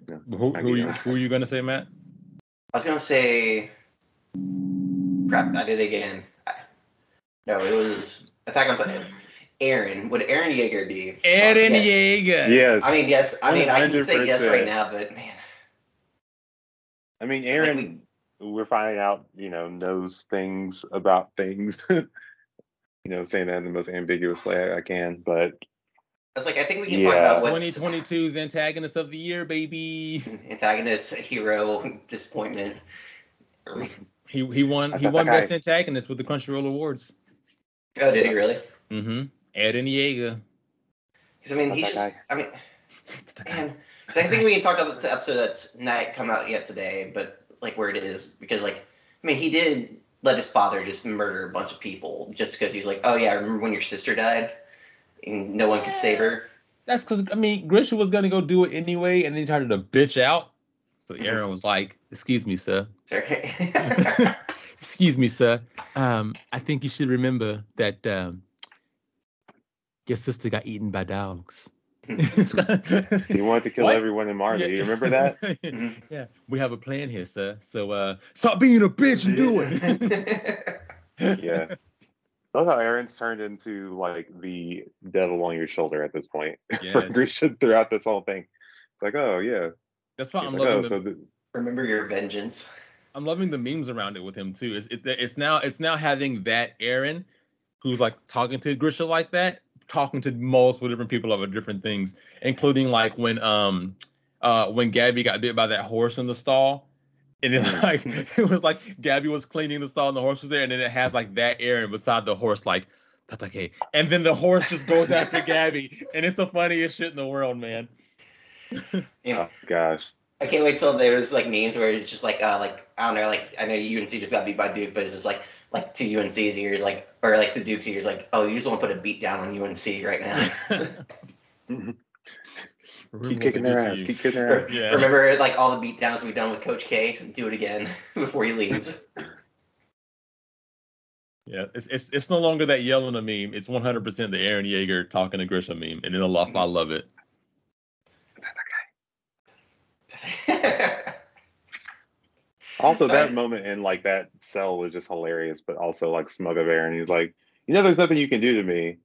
Who, who, are you, who are you gonna say, Matt? I was gonna say. Crap! I did it again. I, no, it was Attack on Titan. Aaron. Would Aaron Yeager be? Aaron Eren Yes. Yeager. yes, I mean, yes. I mean, I can say yes right now, but man, I mean it's like Aaron. We're finding out, you know, knows things about things. <laughs> you know, saying that in the most ambiguous way I can, but It's like I think we can talk about what 2022's antagonist of the year, baby. <laughs> antagonist, hero, <laughs> disappointment. He he won I he won that guy- best antagonist with the Crunchyroll Awards. Oh, did he really? Mm-hmm. Eren Yeager. Because I mean, Not he's just. guy. I mean, man. So I think we can talk about the episode that's not come out yet today, but like where it is because like I mean he did let his father just murder a bunch of people just because he's like, oh yeah, I remember when your sister died and no one could save her. That's because I mean Grisha was gonna go do it anyway, and then he tried to bitch out. So Mhm. Eren was like, "Excuse me, sir. <laughs> Excuse me, sir. Um, I think you should remember that um, your sister got eaten by dogs." <laughs> he wanted to kill What? everyone in Marley. Yeah. You remember that? <laughs> Mhm. yeah, we have a plan here, sir. So uh, stop being a bitch and do it. <laughs> yeah. I love how Eren's turned into like the devil on your shoulder at this point for Yes. Grisha throughout this whole thing. It's like, oh yeah. That's why It's I'm like, loving oh, the, so the, remember your vengeance. I'm loving the memes around it with him too. It's it, it's now it's now having that Eren, who's like talking to Grisha like that, talking to multiple different people about different things, including like when um uh when Gabi got bit by that horse in the stall. And it Mhm. like <laughs> it was like Gabi was cleaning the stall and the horse was there, and then it had like that Eren beside the horse, like that's okay. And then the horse just goes after Gabi, and it's the funniest shit in the world, man. <laughs> You know, oh gosh. I can't wait till there's like names where it's just like uh like I don't know like I know UNC just got beat by Duke, but it's just like like to UNC's ears like or like to Duke's ears like oh you just want to put a beat down on UNC right now. <laughs> Keep kicking they their ass. Keep kicking their ass. Yeah. Remember like all the beat downs we've done with Coach K? Do it again <laughs> before he leaves. Yeah, it's it's it's no longer that yelling a meme. It's 100 percent the Eren Yeager talking to Grisha meme, and in the love, I love it. Also, Sorry. that moment in like that cell was just hilarious, but also like smug of Eren. He's like, "You know, there's nothing you can do to me."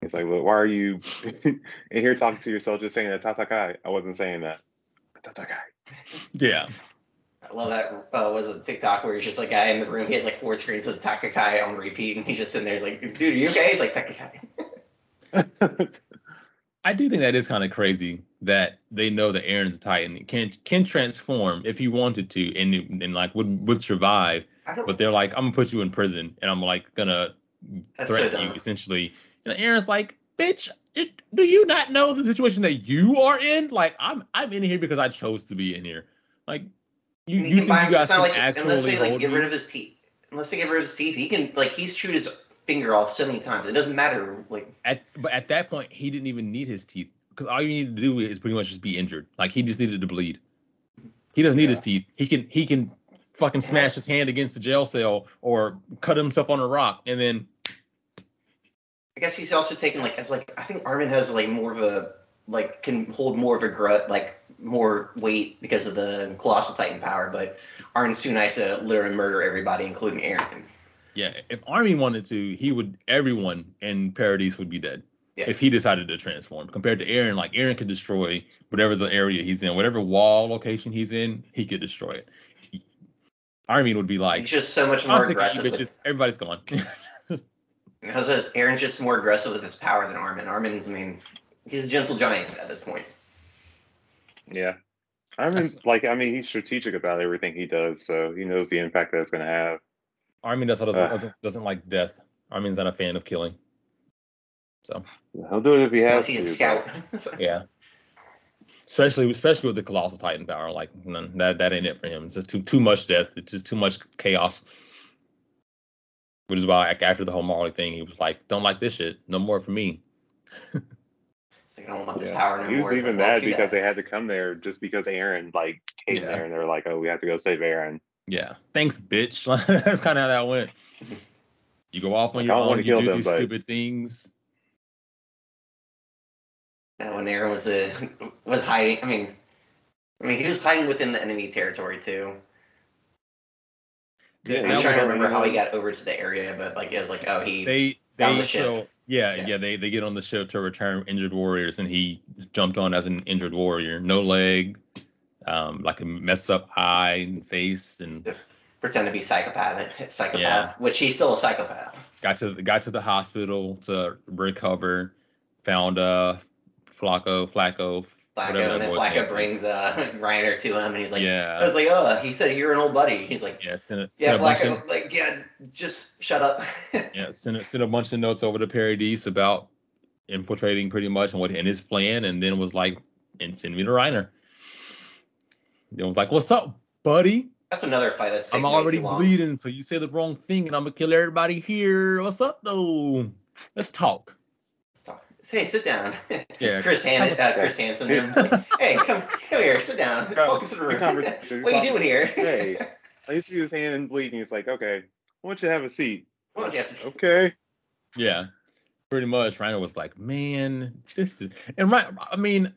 He's like, "Well, why are you <laughs> in here talking to yourself, just saying that Tatakai?" I wasn't saying that. Tatakai. Yeah, I love that. Uh, was a TikTok where he's just like guy in the room. He has like four screens of Takakai on repeat, and he's just sitting there. He's like, "Dude, are you okay?" He's like, "Takakai." <laughs> I do think that is kind of crazy that they know that Eren's a Titan can can transform if he wanted to, and and like would would survive. But they're like, I'm gonna put you in prison, and I'm like gonna That's so threaten you essentially. And Eren's like, bitch, it, do you not know the situation that you are in? Like, I'm I'm in here because I chose to be in here. Like, you, you can you guys can like actually unless they like get rid of his teeth. Unless they get rid of his teeth, he can like he's chewed his finger off so many times. It doesn't matter. Like At but at that point, he didn't even need his teeth because all you need to do is pretty much just be injured. Like he just needed to bleed. He doesn't need his teeth. He can he can fucking smash his hand against the jail cell or cut himself on a rock and then I guess he's also taken like as like I think Armin has like more of a like can hold more of a grut like more weight because of the colossal titan power, but Armin's too nice to literally murder everybody, including Eren. Yeah, if Armin wanted to, he would everyone in Paradise would be dead. Yeah. If he decided to transform, compared to Eren, like Eren could destroy whatever the area he's in, whatever wall location he's in, he could destroy it. Armin would be like, He's just so much more aggressive. bitches. Everybody's gone." <laughs> How's this? Eren's just more aggressive with his power than Armin. Armin's I mean, he's a gentle giant at this point. Yeah. I mean, like, I mean, he's strategic about everything he does, so he knows the impact that it's going to have. Armin doesn't doesn't, Ugh. doesn't doesn't like death. Armin's not a fan of killing. So He'll do it if he Unless has he's a to. scout. but- <laughs> <laughs> yeah, especially especially with the colossal titan power, like none, that that ain't it for him. It's just too too much death. It's just too much chaos. Which is why like, after the whole Marley thing, he was like, "Don't like this shit. No more for me." <laughs> It's like don't want this Yeah. power no he was even like, mad because bad. they had to come there just because Eren like came Yeah. there and they were like, "Oh, we have to go save Eren." Yeah, thanks, bitch. <laughs> That's kind of how that went. You go off on Like, your I don't wanna own. You do them, these but- stupid things. And when Eren was uh, was hiding, I mean, I mean, he was hiding within the enemy territory too. Yeah, I'm that just trying to remember how he got over to the area, but like it was like, oh, he they Found they the ship. so yeah, Yeah. yeah they they get on the ship to return injured warriors and he jumped on as an injured warrior no leg um like a mess up eye and face and just pretend to be psychopath, psychopath, Yeah. which he's still a psychopath. got to got to the hospital to recover found uh Falco Falco Falco, and then Falco brings uh, <laughs> Reiner to him, and he's like, yeah. I was like, oh, he said you're an old buddy. He's like, yeah sent, a- yeah, bunch Falco, of, like, yeah, just shut up. <laughs> yeah sent, a- sent a bunch of notes over to Paradise about infiltrating pretty much and what in his plan and then was like and send me to Reiner it was like what's up buddy That's another fight that's I'm already too long. bleeding, so you say the wrong thing, and I'm gonna kill everybody here. What's up, though? Let's talk. Let's talk. Hey, sit down. <laughs> Yeah, Chris Han- uh, Chris Hansen. like, hey, come, come here, sit down. <laughs> Welcome to the room. <laughs> What are you doing here? Hey. I see his hand and bleeding. He's like, "Okay, why don't you have a seat?" Why don't you have to- Okay. Yeah, pretty much. Reiner was like, "Man, this is," and right. I mean,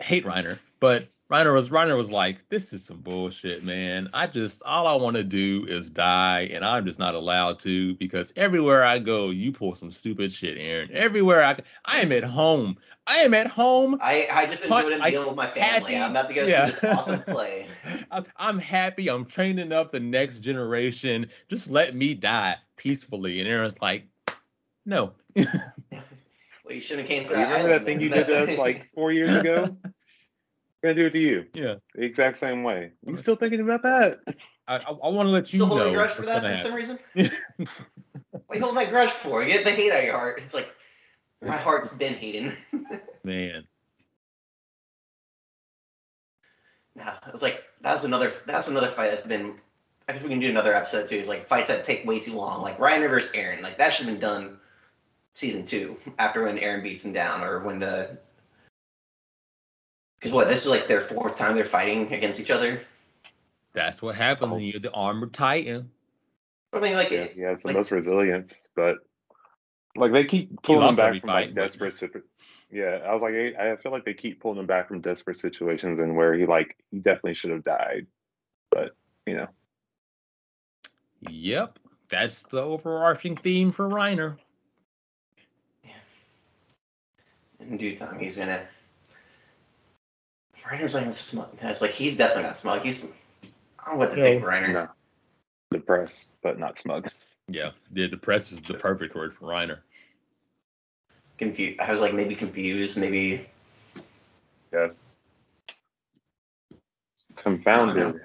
hate Reiner, but Reiner was Reiner was like, "This is some bullshit, man. I just all I want to do is die, and I'm just not allowed to because everywhere I go, you pull some stupid shit, Eren. Everywhere I I am at home. I am at home." I, I just Fuck, enjoyed a I- deal with my family. happy- I'm about to go yeah. see this awesome <laughs> play. I'm, I'm happy. I'm training up the next generation. Just let me die peacefully. And Eren's like, no. <laughs> <laughs> Well, you shouldn't have came to You remember that thing you did to us like four years ago? We're gonna do it to you Yeah. the exact same way. I'm still thinking about that? I, I, I want to let you Still know holding a grudge for what's that gonna for some happen. reason? <laughs> what are you holding that grudge for? You get the hate out of your heart. It's like my heart's been hating. <laughs> Man. Yeah, it was like that's another that's another fight that's been. I guess we can do another episode too. Is like fights that take way too long, like Reiner versus Eren. Like that should have been done season two after when Eren beats him down or when the. Because what this is like their fourth time they're fighting against each other. That's what happens Oh. when you're the armored titan. I mean, like, Yeah, he has the like- most resilience, but like they keep pulling him back from fight, like but- desperate. situ- Yeah, I was like, I I feel like they keep pulling him back from desperate situations and where he like he definitely should have died, but you know, Yep, that's the overarching theme for Reiner. Yeah. in due time, he's gonna. Reiner's like smug. It's like he's definitely not smug. He's. I don't know what to No. think, Reiner. no, depressed but not smug. Yeah, the depressed is the perfect word for Reiner. Confused. I was like maybe confused, maybe. Yeah. Confounded.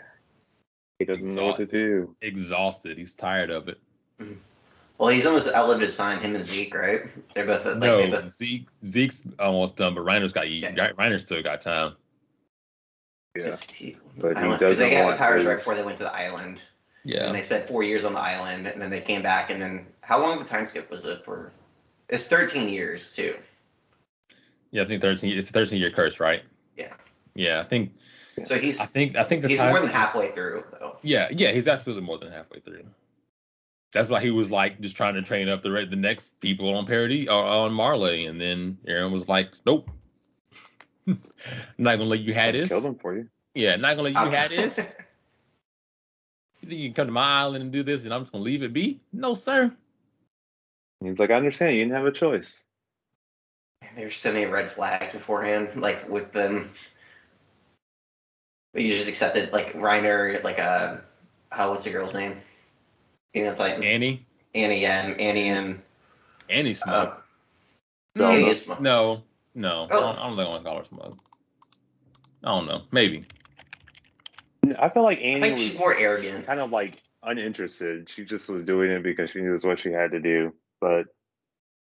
He doesn't know what to do. Exhausted. He's tired of it. Mm-hmm. Well, he's almost outlived his sign. Him and Zeke, right? They're both like they no, both. Zeke Zeke's almost done, but Reiner's got Yeah. Reiner's still got time. Yeah, Because he, but he doesn't they got the want powers right before they went to the island, Yeah, and they spent four years on the island, and then they came back, and then how long of the time skip was it for? It's thirteen years too. yeah. I think thirteen. It's a thirteen year curse, right? Yeah. Yeah, I think. So he's I think. I think the he's time. more than halfway through though. Yeah, yeah. He's absolutely more than halfway through. That's why he was like just trying to train up the re- the next people on Paradis or on Marley, and then Eren was like, "Nope, not gonna let you have this." Kill them for you. Yeah, not gonna let you have this. <laughs> You think you can come to my island and do this, and I'm just gonna leave it be? No, sir. He's like, I understand. You didn't have a choice. There's so many red flags beforehand, like with them. But you just accepted like Reiner, like uh, oh, what's the girl's name? You know, it's like Annie, Annie and Annie and Annie's smug. uh, Zelda. Annie is smug. no, no, I, Oh. don't, I don't think I want to call her smug. I don't know. Maybe. I feel like I Annie think was she's more arrogant. kind of like uninterested. She just was doing it because she knew it's what she had to do. But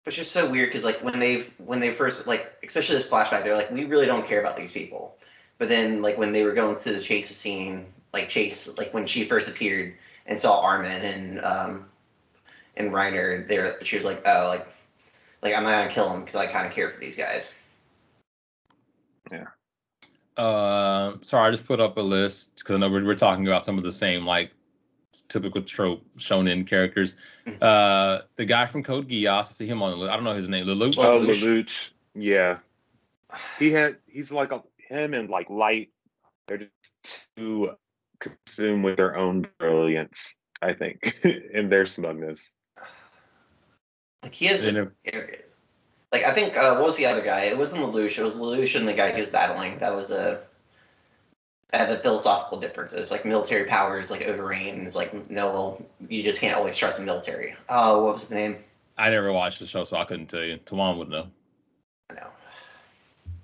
But it's just so weird because like when they've when they first like especially this flashback, they're like, we really don't care about these people. But then like when they were going to the chase scene, like Chase, like when she first appeared and saw Armin and um and Reiner, there she was like, oh, like like I'm not gonna kill him because I kind of care for these guys. Uh, sorry, I just put up a list because I know we're, we're talking about some of the same like typical trope shonen characters. Mhm. Uh, the guy from Code Geass, I see him on the list. I don't know his name. Lelouch. Oh, Lelouch. Lelouch, yeah, he had. He's like a, him and like Light. They're just too consumed with their own brilliance. I think, <laughs> and their smugness. Like he has You areas. Like I think uh, what was the other guy? It wasn't Lelouch. It was Lelouch and the guy he was battling. That was a had the philosophical differences, like military powers, like overreign. And it's like no, well, you just can't always trust the military. Oh, what was his name? I never watched the show, so I couldn't tell you. Tawan would know. I know,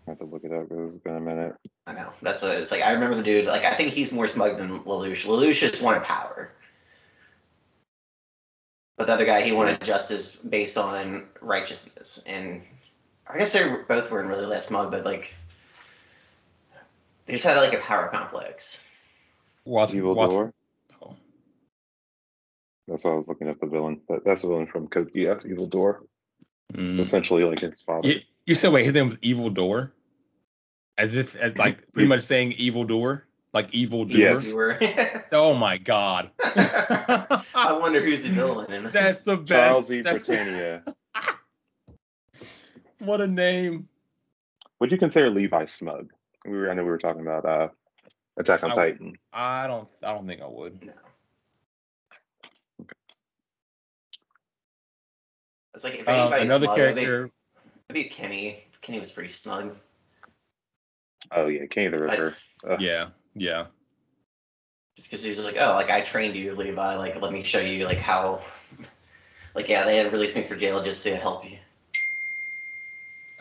I have to look it up because it's been a minute. I know. That's what it's like. I remember the dude. Like I think he's more smug than Lelouch. Lelouch just wanted power. But the other guy, he wanted justice based on righteousness, and I guess they were- both weren't really that smug, but like they just had like a power complex. Watch, Evil watch. Door. Oh. That's why I was looking at the villain. That, that's the villain from Code Geass, Evil Door. Mm. Essentially, like his father. You, you said wait, his name was Evil Door, as if as like pretty much saying Evil Door, like Evil Door. Yes. <laughs> Oh my God. <laughs> I wonder who's the villain. In That's the best. Charles E. That's- Britannia. <laughs> what a name. Would you consider Levi smug? We were. I know we were talking about uh, Attack on I- Titan. I don't. I don't think I would. No. It's like if Um, anybody's another smug, it'd be- character. it'd Kenny. Kenny was pretty smug. Oh yeah, Kenny the Ripper. Ugh. Yeah. Yeah. Just because he's like, oh, like I trained you, Levi. Like, let me show you, like how, <laughs> like yeah, they had released me for jail just to help you.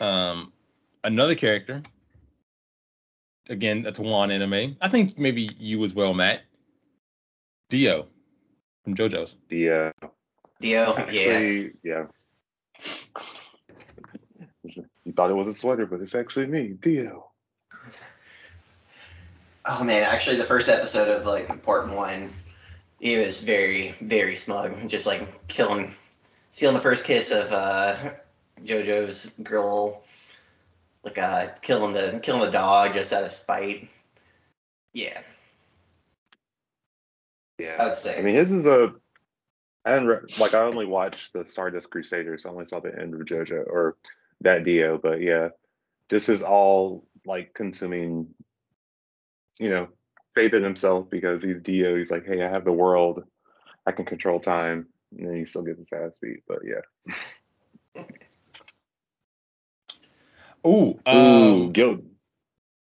Um, another character. Again, that's a one anime. I think maybe you as well, Matt. Dio from JoJo's. The Dio, <laughs> yeah. actually, yeah. You thought it was a sweater, but it's actually me, Dio. <laughs> Oh man, actually, the first episode of like part one, he was very, very smug, just like killing, stealing the first kiss of uh, JoJo's girl, like uh, killing the killing the dog just out of spite. Yeah, Yeah. I would say. I mean, his is a I didn't re- like. I only watched the Stardust Crusaders. So I only saw the end of JoJo or that Dio. But yeah, this is all like consuming. You know, faith in himself because he's Dio. He's like, hey, I have the world. I can control time, and then he still gets his ass beat. But yeah. Ooh, Ooh, um, Gil-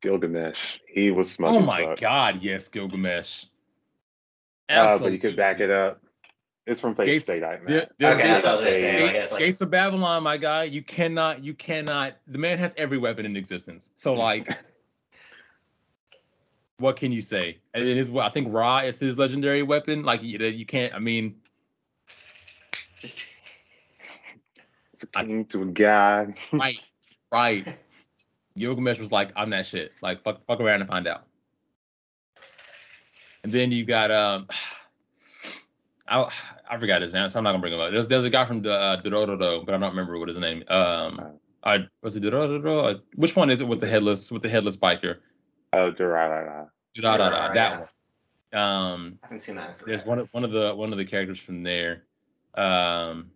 Gilgamesh. He was smug. oh my fuck. God, yes, Gilgamesh. Uh, but you could back it up. It's from Fate Gates- State, I The- the- Okay, Gates, that's what I was say. Gates- like, Gates of Babylon, my guy. You cannot, you cannot. The man has every weapon in existence. So like, what can you say? And it is what I think. Ra is his legendary weapon. Like you, you can't. I mean, It's a king to a god. <laughs> right, right. Gilgamesh was like, I'm that shit. Like fuck, fuck around and find out. And then you got um, <sighs> I I forgot his name, so I'm not gonna bring him up. There's there's a guy from the uh, Dororo, but I don't remember what his name. Um, I was it Dororo? Uh, Which one is it with the headless with the headless biker? Oh, Durarara. Da, da, da, Right, that one. Um, I haven't seen that. in there's one of one of the one of the characters from there. Um,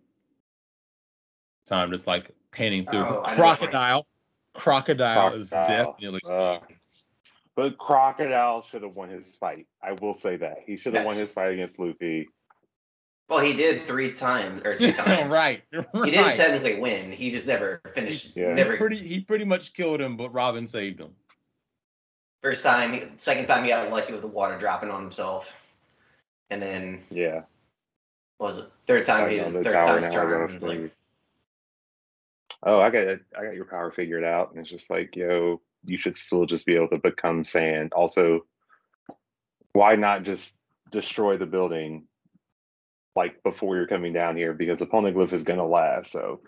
so I'm just like panning through. Oh, I know which one. Crocodile. Crocodile is definitely. Uh, but Crocodile should have won his fight. I will say that. He should have won his fight against Luffy. Well, he did three times or two <laughs> times. right. He didn't technically win. He just never finished. Yeah. He pretty he pretty much killed him, but Robin saved him. First time, second time he got lucky with the water dropping on himself, and then Yeah. what was it third time he Fighting the third tower time's now, I charm. gotta It's like. Oh, I got. I got your power figured out. And it's just like, yo, you should still just be able to become sand. Also, why not just destroy the building like before you're coming down here? Because the poneglyph is gonna last. So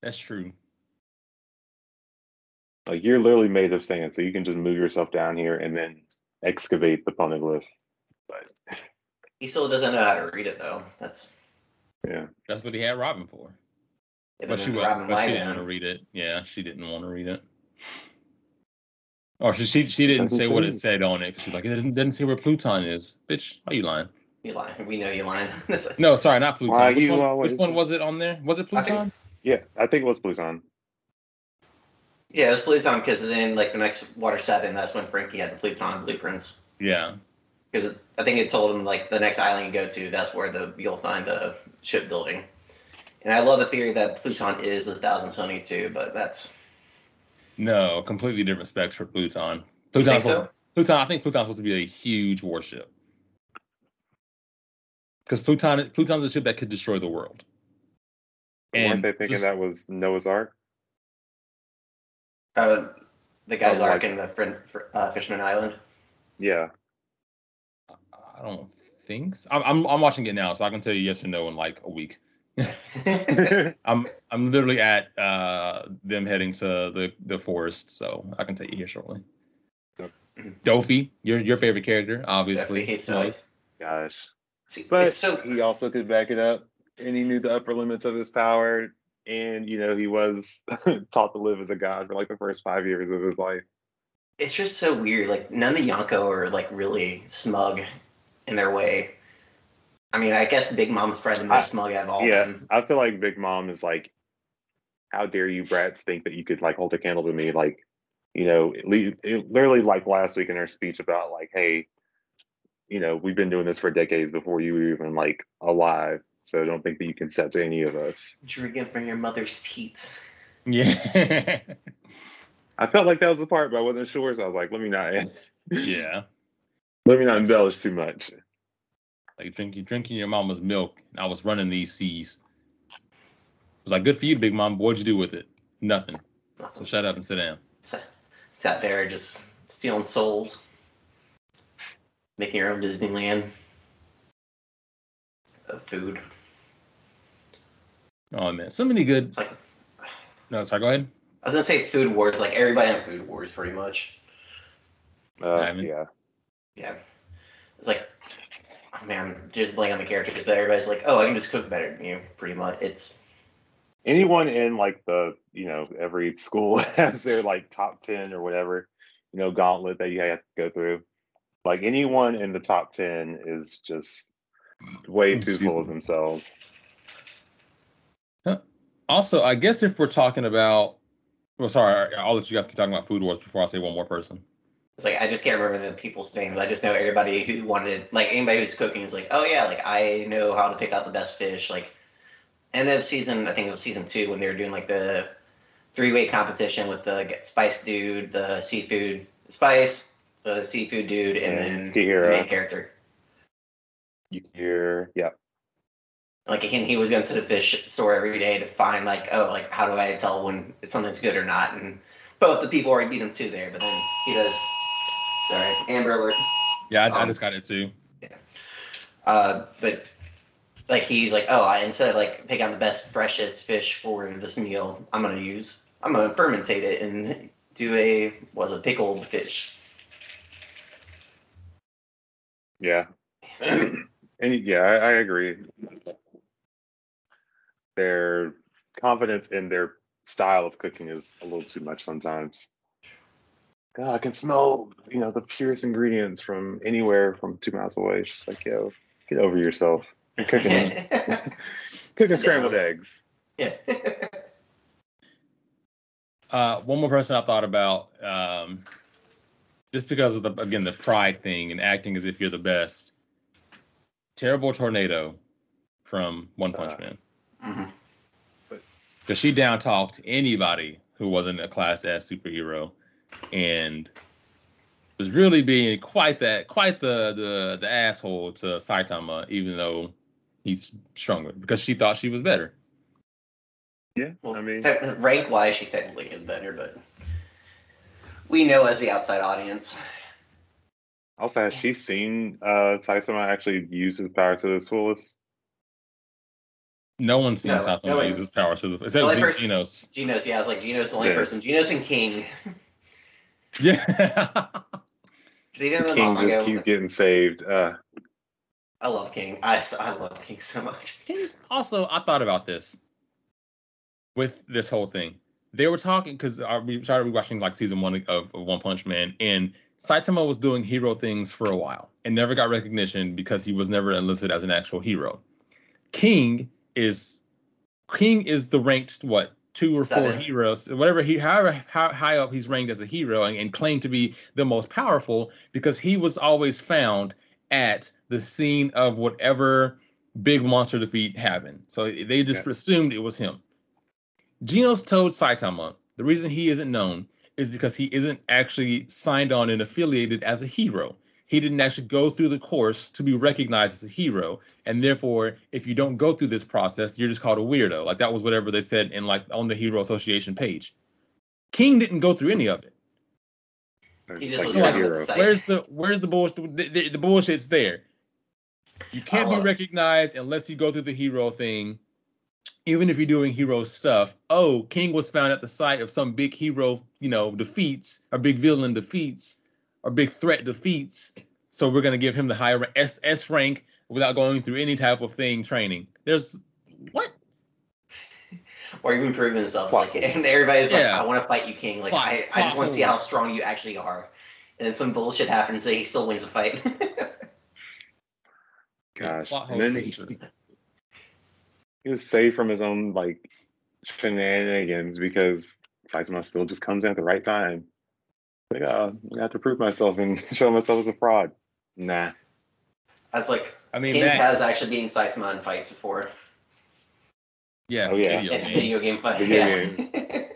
That's true. Like you're literally made of sand, so you can just move yourself down here and then excavate the poneglyph. But he still doesn't know how to read it though. That's yeah. That's what he had Robin for. yeah, But she, then wa- Robin but she didn't want to read it. Yeah, she didn't want to read it. Or she she, she didn't say what it said on it. She's like, it doesn't, doesn't say where Pluton is. Bitch, are you lying? You lying. We know you lying. <laughs> No, sorry, not Pluton. Why which, one, which one was it on there? Was it I think- Pluton? Yeah, I think it was Pluton. Yeah, it was Pluton because in like the next Water Seven, that's when Franky had the Pluton blueprints. Yeah. Because I think it told him like the next island you go to, that's where the you'll find the shipbuilding. And I love the theory that Pluton is a thousand twenty two, but that's No, completely different specs for Pluton. you Pluton, think so? Pluton, I think Pluton's supposed to be a huge warship. Because Pluton, Pluton's a ship that could destroy the world. Weren't they thinking just- that was Noah's Ark? Uh, the guy's Oh, arc like- in the Frin- Fr- uh, Fishman Island. Yeah. I don't think so. I'm, I'm I'm watching it now, so I can tell you yes or no in like a week. <laughs> I'm I'm literally at uh them heading to the the forest, so I can tell you here shortly. Yep. Doffy, your your favorite character, obviously. Definitely, he's so, was. Gosh. See, But so he also could back it up, and he knew the upper limits of his power. And you know, he was <laughs> taught to live as a god for like the first five years of his life. it's just so weird. Like none of the Yonko are like really smug in their way. I mean, I guess Big Mom's probably the most I- smug out of all yeah, them. I feel like Big Mom is like, how dare you brats think that you could like hold a candle to me? Like, you know, it, it literally like last week in her speech about like, hey, you know, we've been doing this for decades before you were even like alive. So I don't think that you can step to any of us. Drinking from your mother's teats. Yeah. <laughs> I felt like that was the part, but I wasn't sure. So I was like, let me not, yeah. <laughs> let me not embellish too much. Like drinking drinking your mama's milk. and I was running these seas. I was like, good for you, big mom. What'd you do with it? Nothing. So shut up and sit down. Sat, sat there just stealing souls, making your own Disneyland of food. Oh man, so many good. It's like No, sorry. Go ahead. I was gonna say food wars. Like everybody on food wars, pretty much. Uh, I mean- yeah. Yeah, it's like, oh man, just blank on the characters, but everybody's like, oh, I can just cook better than you. Pretty much, it's anyone in like the you know every school <laughs> has their like top 10 or whatever you know gauntlet that you have to go through Like anyone in the top ten is just way oh, too full of themselves. Also, I guess if we're talking about, well, sorry, I'll let you guys keep talking about food wars before I say one more person. It's like I just can't remember the people's names. I just know everybody who wanted, like anybody who's cooking is like, oh yeah, like I know how to pick out the best fish. Like end of season, I think it was season two when they were doing like the three way competition with the spice dude, the seafood spice, the seafood dude, and, And then the main character. You hear, yeah, Like he, he was going to the fish store every day to find like, oh, like how do I tell when something's good or not? And both the people already beat him to there, but then he does. Sorry, Amber Alert. Yeah, I, I Um, just got it too. Uh, but like he's like, oh, I, instead of like pick out the best freshest fish for this meal, I'm gonna use, I'm gonna fermentate it and do a was a pickled fish. yeah, <clears throat> and yeah, I, I agree. Their confidence in their style of cooking is a little too much sometimes. God, I can smell, you know, the purest ingredients from anywhere from two miles away. It's just like, yo, get over yourself. You're cooking, <laughs> cooking scrambled eggs. Yeah. <laughs> uh, one more person I thought about, um, just because of the again the pride thing and acting as if you're the best. Terrible tornado from One Punch Uh. Man, Mhm. because she down talked anybody who wasn't a class S superhero, and was really being quite that quite the the the asshole to Saitama, even though he's stronger, because she thought she was better. Yeah, Well, I mean, rank wise, she technically is better, but we know as the outside audience. Also has she seen uh Saitama actually use his power to its fullest? No one's seen No, Saitama no one- use his power to the The except only Gen- person- Genos. Genos, yeah, I was like Genos, the only Yes. person. Genos and King. <laughs> <laughs> Yeah. even the King manga, just keeps getting saved. Uh, I love King. I I love King so much. <laughs> He's also, I thought about this with this whole thing. They were talking because we started watching like season one of, of One Punch Man, and Saitama was doing hero things for a while and never got recognition because he was never enlisted as an actual hero. King is King is the ranked what two or four heroes, whatever he, however how high up he's ranked as a hero, and, and claimed to be the most powerful because he was always found at the scene of whatever big monster defeat happened. So they just Yeah. assumed it was him. Genos told Saitama the reason he isn't known is because he isn't actually signed on and affiliated as a hero. He didn't actually go through the course to be recognized as a hero, and therefore, if you don't go through this process, you're just called a weirdo. Like that was whatever they said in like on the Hero Association page. King didn't go through any of it. He it's just was a like hero. Where's the where's the bullshit? The, the, the bullshit's there. You can't be I'll- recognized unless you go through the hero thing. Even if you're doing hero stuff. Oh, King was found at the site of some big hero, you know, defeats, or big villain defeats, or big threat defeats. So we're gonna give him the higher S S rank without going through any type of thing training. There's what? <laughs> or even proving himself. Plot Like, <laughs> and everybody's like, I want to fight you, King. Like, Plot- I, I just want to see how strong you actually are. And then some bullshit happens and he still wins the fight. <laughs> Gosh. Plot And then he, for sure. He was saved from his own like shenanigans because Saitama still just comes in at the right time. Like, oh, I have to prove myself and <laughs> show myself as a fraud. Nah. That's like, I mean, King that, has actually beaten Saitama in fights before. yeah, Oh, yeah. video games. video game fight. Video yeah.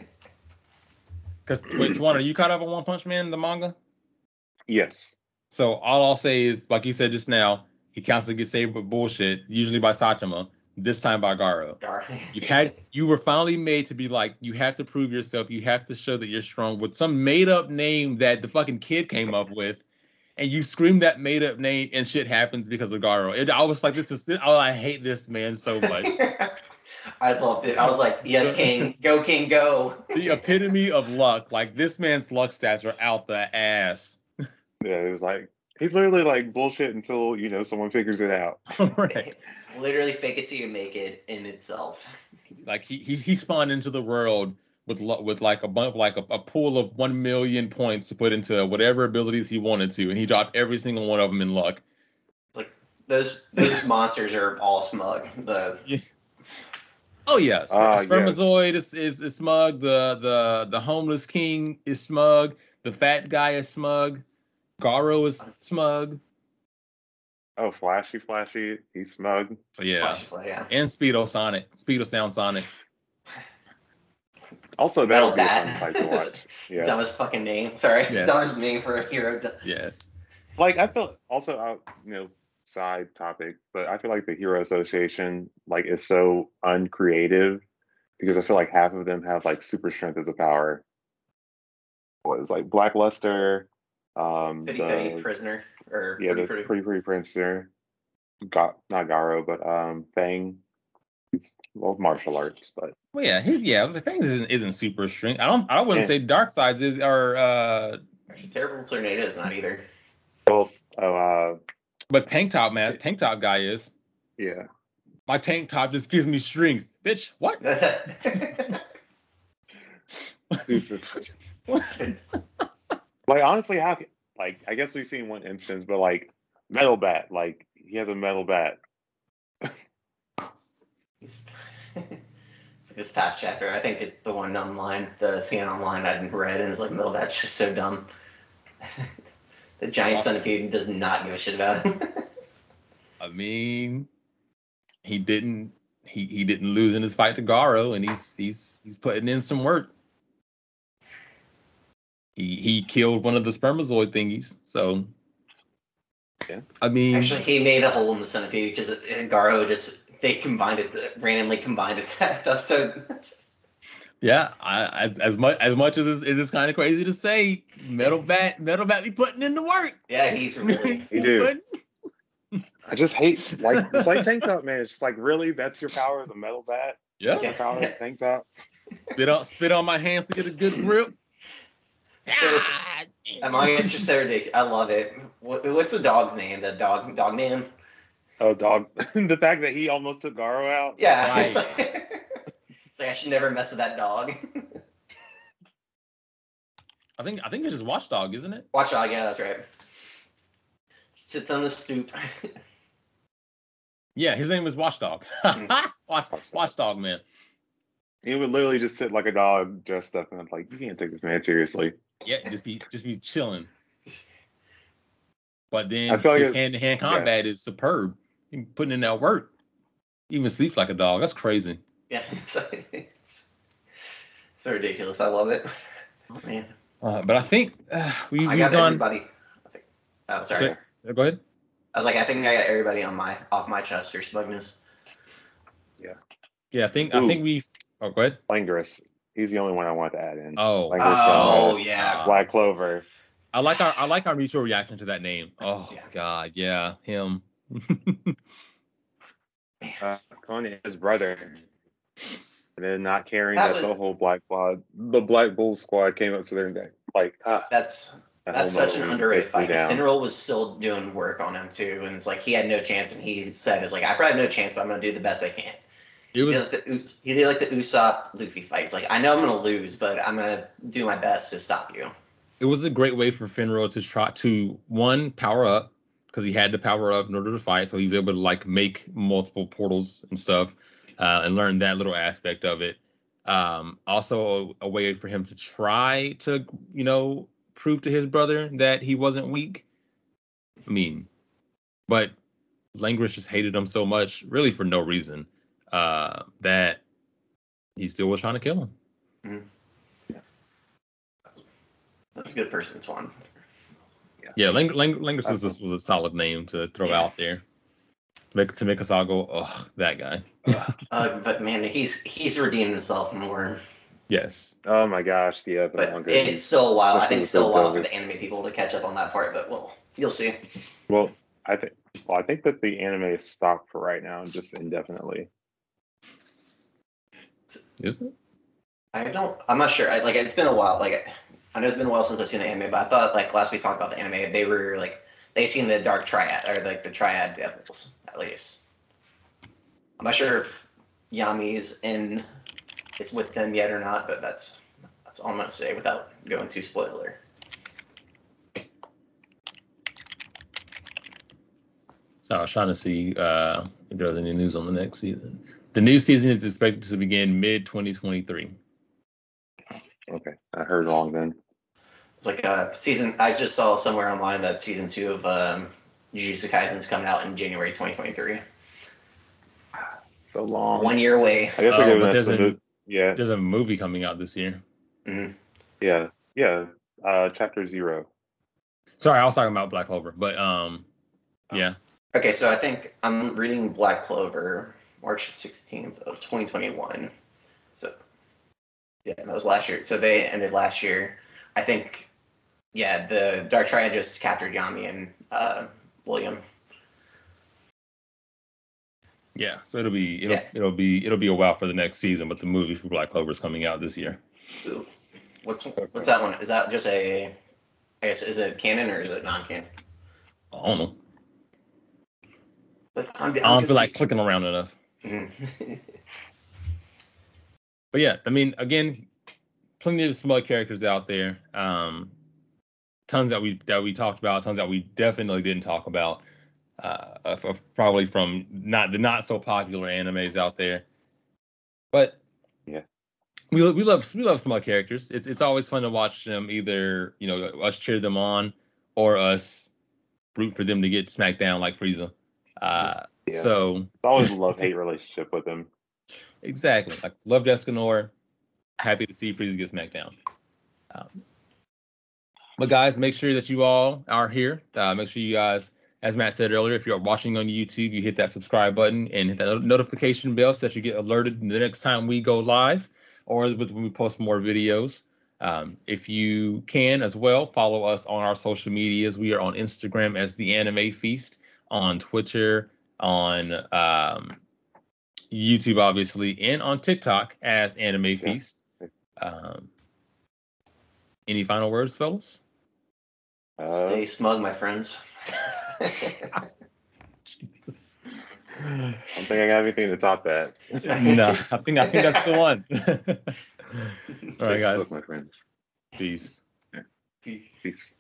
Because <laughs> wait, Tuan, are you caught up on One Punch Man, the manga? Yes. So all I'll say is, like you said just now, he constantly gets saved with bullshit, usually by Saitama, this time by Garo. <laughs> Gar- You had you were finally made to be like, you have to prove yourself, you have to show that you're strong with some made up name that the fucking kid came up with. And you scream that made up name and shit happens because of Garo. It, I was like, this is oh, I hate this man so much. <laughs> I loved it. I was like, yes, King. Go, King, go. <laughs> the epitome of luck. Like this man's luck stats are out the ass. Yeah, it was like he's literally like bullshit until you know someone figures it out. right. Literally fake it till you make it in itself. <laughs> Like he, he he spawned into the world with lu- with like a bunch like a, a pool of one million points to put into whatever abilities he wanted to, and he dropped every single one of them in luck. Like Those those <laughs> monsters are all smug. The Oh yeah, Sper- Ah, yes. Spermazoid is, is is smug. The the the homeless king is smug. The fat guy is smug. Garo is smug. Oh, flashy, flashy. He's smug. Yeah, Flash yeah. and Speedo Sonic, Speedo Sound Sonic. Also, that Metal would be a fun Bat. to <laughs> watch. Yeah. Dumbest fucking name. Sorry. Yes. Dumbest name for a hero. Yes. like I feel also out you know side topic, but I feel like the Hero Association like is so uncreative because I feel like half of them have like super strength as a power. What is like Blackluster, um, Pretty petty the, prisoner. Or yeah, pretty, the pretty, pretty pretty prince there, got not Garo, but um, Fang. He's well martial arts, but Well, yeah, his yeah. I was like, things isn't, isn't super strength. I don't. I wouldn't Yeah. say Dark Sides is or uh, Actually, Terrible Tornado is not either. well, oh, uh, but Tank Top man, Tank Top guy is. yeah. My tank top just gives me strength, bitch. What? <laughs> Stupid. <laughs> <laughs> like honestly, how like I guess we've seen one instance, but like metal bat, like he has a metal bat. He's- <laughs> it's this past chapter. I think it, the one online, the scene online I didn't read, and it's like metal bat's just so dumb. <laughs> the giant centipede does not give a shit about him. <laughs> I mean, he didn't. He he didn't lose in his fight to Garo, and he's he's he's putting in some work. He he killed one of the spermazoid thingies, so. Yeah. I mean, Actually, he made a hole in the centipede because Garo just they combined it randomly combined attack. <laughs> That's so. yeah. I as as much as much as this is this kind of crazy to say, metal bat metal bat be putting in the work. Yeah, he's really. <laughs> He do. I just hate like <laughs> it's like tank top man. It's just like really that's your power as a metal bat. Yeah. Your power as a tank top. Spit on spit on my hands to get a good grip. It's- Among ah, Us just so ridiculous. I love it. What, what's the dog's name? The dog dog man? Oh dog. <laughs> the fact that he almost took Garo out. Yeah. <laughs> Right. It's, like, it's like I should never mess with that dog. I think I think it's just Watchdog, isn't it? Watchdog, yeah, that's right. Sits on the stoop. <laughs> Yeah, his name is Watchdog. Hmm. Watch, Watchdog man. He would literally just sit like a dog dressed up and I'm like, you can't take this man seriously. Yeah, just be just be chilling. But I then feel his it- hand to hand yeah. combat is superb. He putting in that work. Even sleeps like a dog. That's crazy. <laughs> Yeah, it's, it's so ridiculous. I love it. Oh man, Uh, but I think uh, we, I we've got done. everybody. I think. Oh, sorry. So- Go ahead. I was like, I think I got everybody on my off my chest for smugness. Yeah, Yeah, I think I think we. Oh, go ahead. Langris. He's the only one I want to add in. Oh, Like- Langris Oh from, uh, yeah, Black Clover. I like our I like our mutual reaction to that name. Oh Yeah. God, yeah, him. <laughs> uh, Conan, his brother, and then not caring That that, was- the whole Black Blood, the Black Bull squad came up to their neck. Like, ah, that's that that's such an underrated fight. me fight. 'cause down. Finral was still doing work on him too, and it's like he had no chance, and he said, "Is like I probably have no chance, but I'm gonna do the best I can." It He did was like the, Us- he did like the Usopp Luffy fight. He's like, I know I'm gonna lose, but I'm gonna do my best to stop you. it was a great way for Finral to try to one power up because he had to power up in order to fight, so he was able to like make multiple portals and stuff, uh, and learn that little aspect of it. Um, also, a, a way for him to try to you know prove to his brother that he wasn't weak. I mean, but Langris just hated him so much, really for no reason, uh, that he still was trying to kill him. That's a good person's one. Yeah, Lang- Lang- Langris is just was a solid name to throw Yeah. out there. Make, to make us all go, oh, that guy. <laughs> Uh, but man, he's he's redeemed himself more. Yes. Oh my gosh, yeah, the But manga. it's still a while. I think it's still a those while for the anime people to catch up on that part. But well, you'll see. well, I think. Well, I think that the anime is stopped for right now, just indefinitely. Isn't it? I don't. I'm not sure. I, like it's been a while. Like I know it's been a while since I've seen the anime, but I thought like last we talked about the anime, they were like they seen the Dark Triad or like the Triad Devils at least. I'm not sure if Yami's in it's with them yet or not, but that's that's all I'm gonna say without going too spoiler. So I was trying to see uh, if there was any news on the next season. The new season is expected to begin mid 2023. Okay, I heard wrong then. It's like a season. I just saw somewhere online that season two of um, Jujutsu Kaisen's coming out in January 2023. So long. One year away. I guess Oh, they're but there's a- yeah, There's a movie coming out this year. Mhm. yeah, yeah. Uh, chapter zero. Sorry, I was talking about Black Clover, but um, yeah, Okay, so I think I'm reading Black Clover, March 16th of 2021. So, yeah, that was last year. So they ended last year. I think, yeah, the Dark Triad just captured Yami and uh, William. yeah. So it'll be it'll Yeah. it'll be it'll be a while for the next season, but the movie for Black Clover is coming out this year. Ooh. What's what's that one? Is that just a? I guess is it canon or is it non-canon? I don't know. But I'm, I don't feel like clicking around enough. Mhm. <laughs> But yeah, I mean, again, plenty of smug characters out there. Um, tons that we that we talked about, tons that we definitely didn't talk about. Uh, of, of probably from not the not so popular animes out there. But Yeah. we we love we love smug characters. It's it's always fun to watch them either you know us cheer them on or us root for them to get smacked down like Frieza. Uh, Yeah. So It's always a love <laughs> hate relationship with him. Exactly. Like loved Escanor. Happy to see Frieza get smacked down. Um, but guys, make sure that you all are here. Uh, make sure you guys, as Matt said earlier, if you're watching on YouTube, you hit that subscribe button and hit that notification bell so that you get alerted the next time we go live or when we post more videos. Um, if you can as well, follow us on our social medias. We are on Instagram as the Anime Feast, on Twitter, on um, YouTube, obviously, and on TikTok as Anime Feast. Um, any final words, fellas? Uh, Stay smug, my friends. I don't think I got anything to top that. no, I think I think that's the one. <laughs> All right, guys. smug, my friends. Peace. Peace.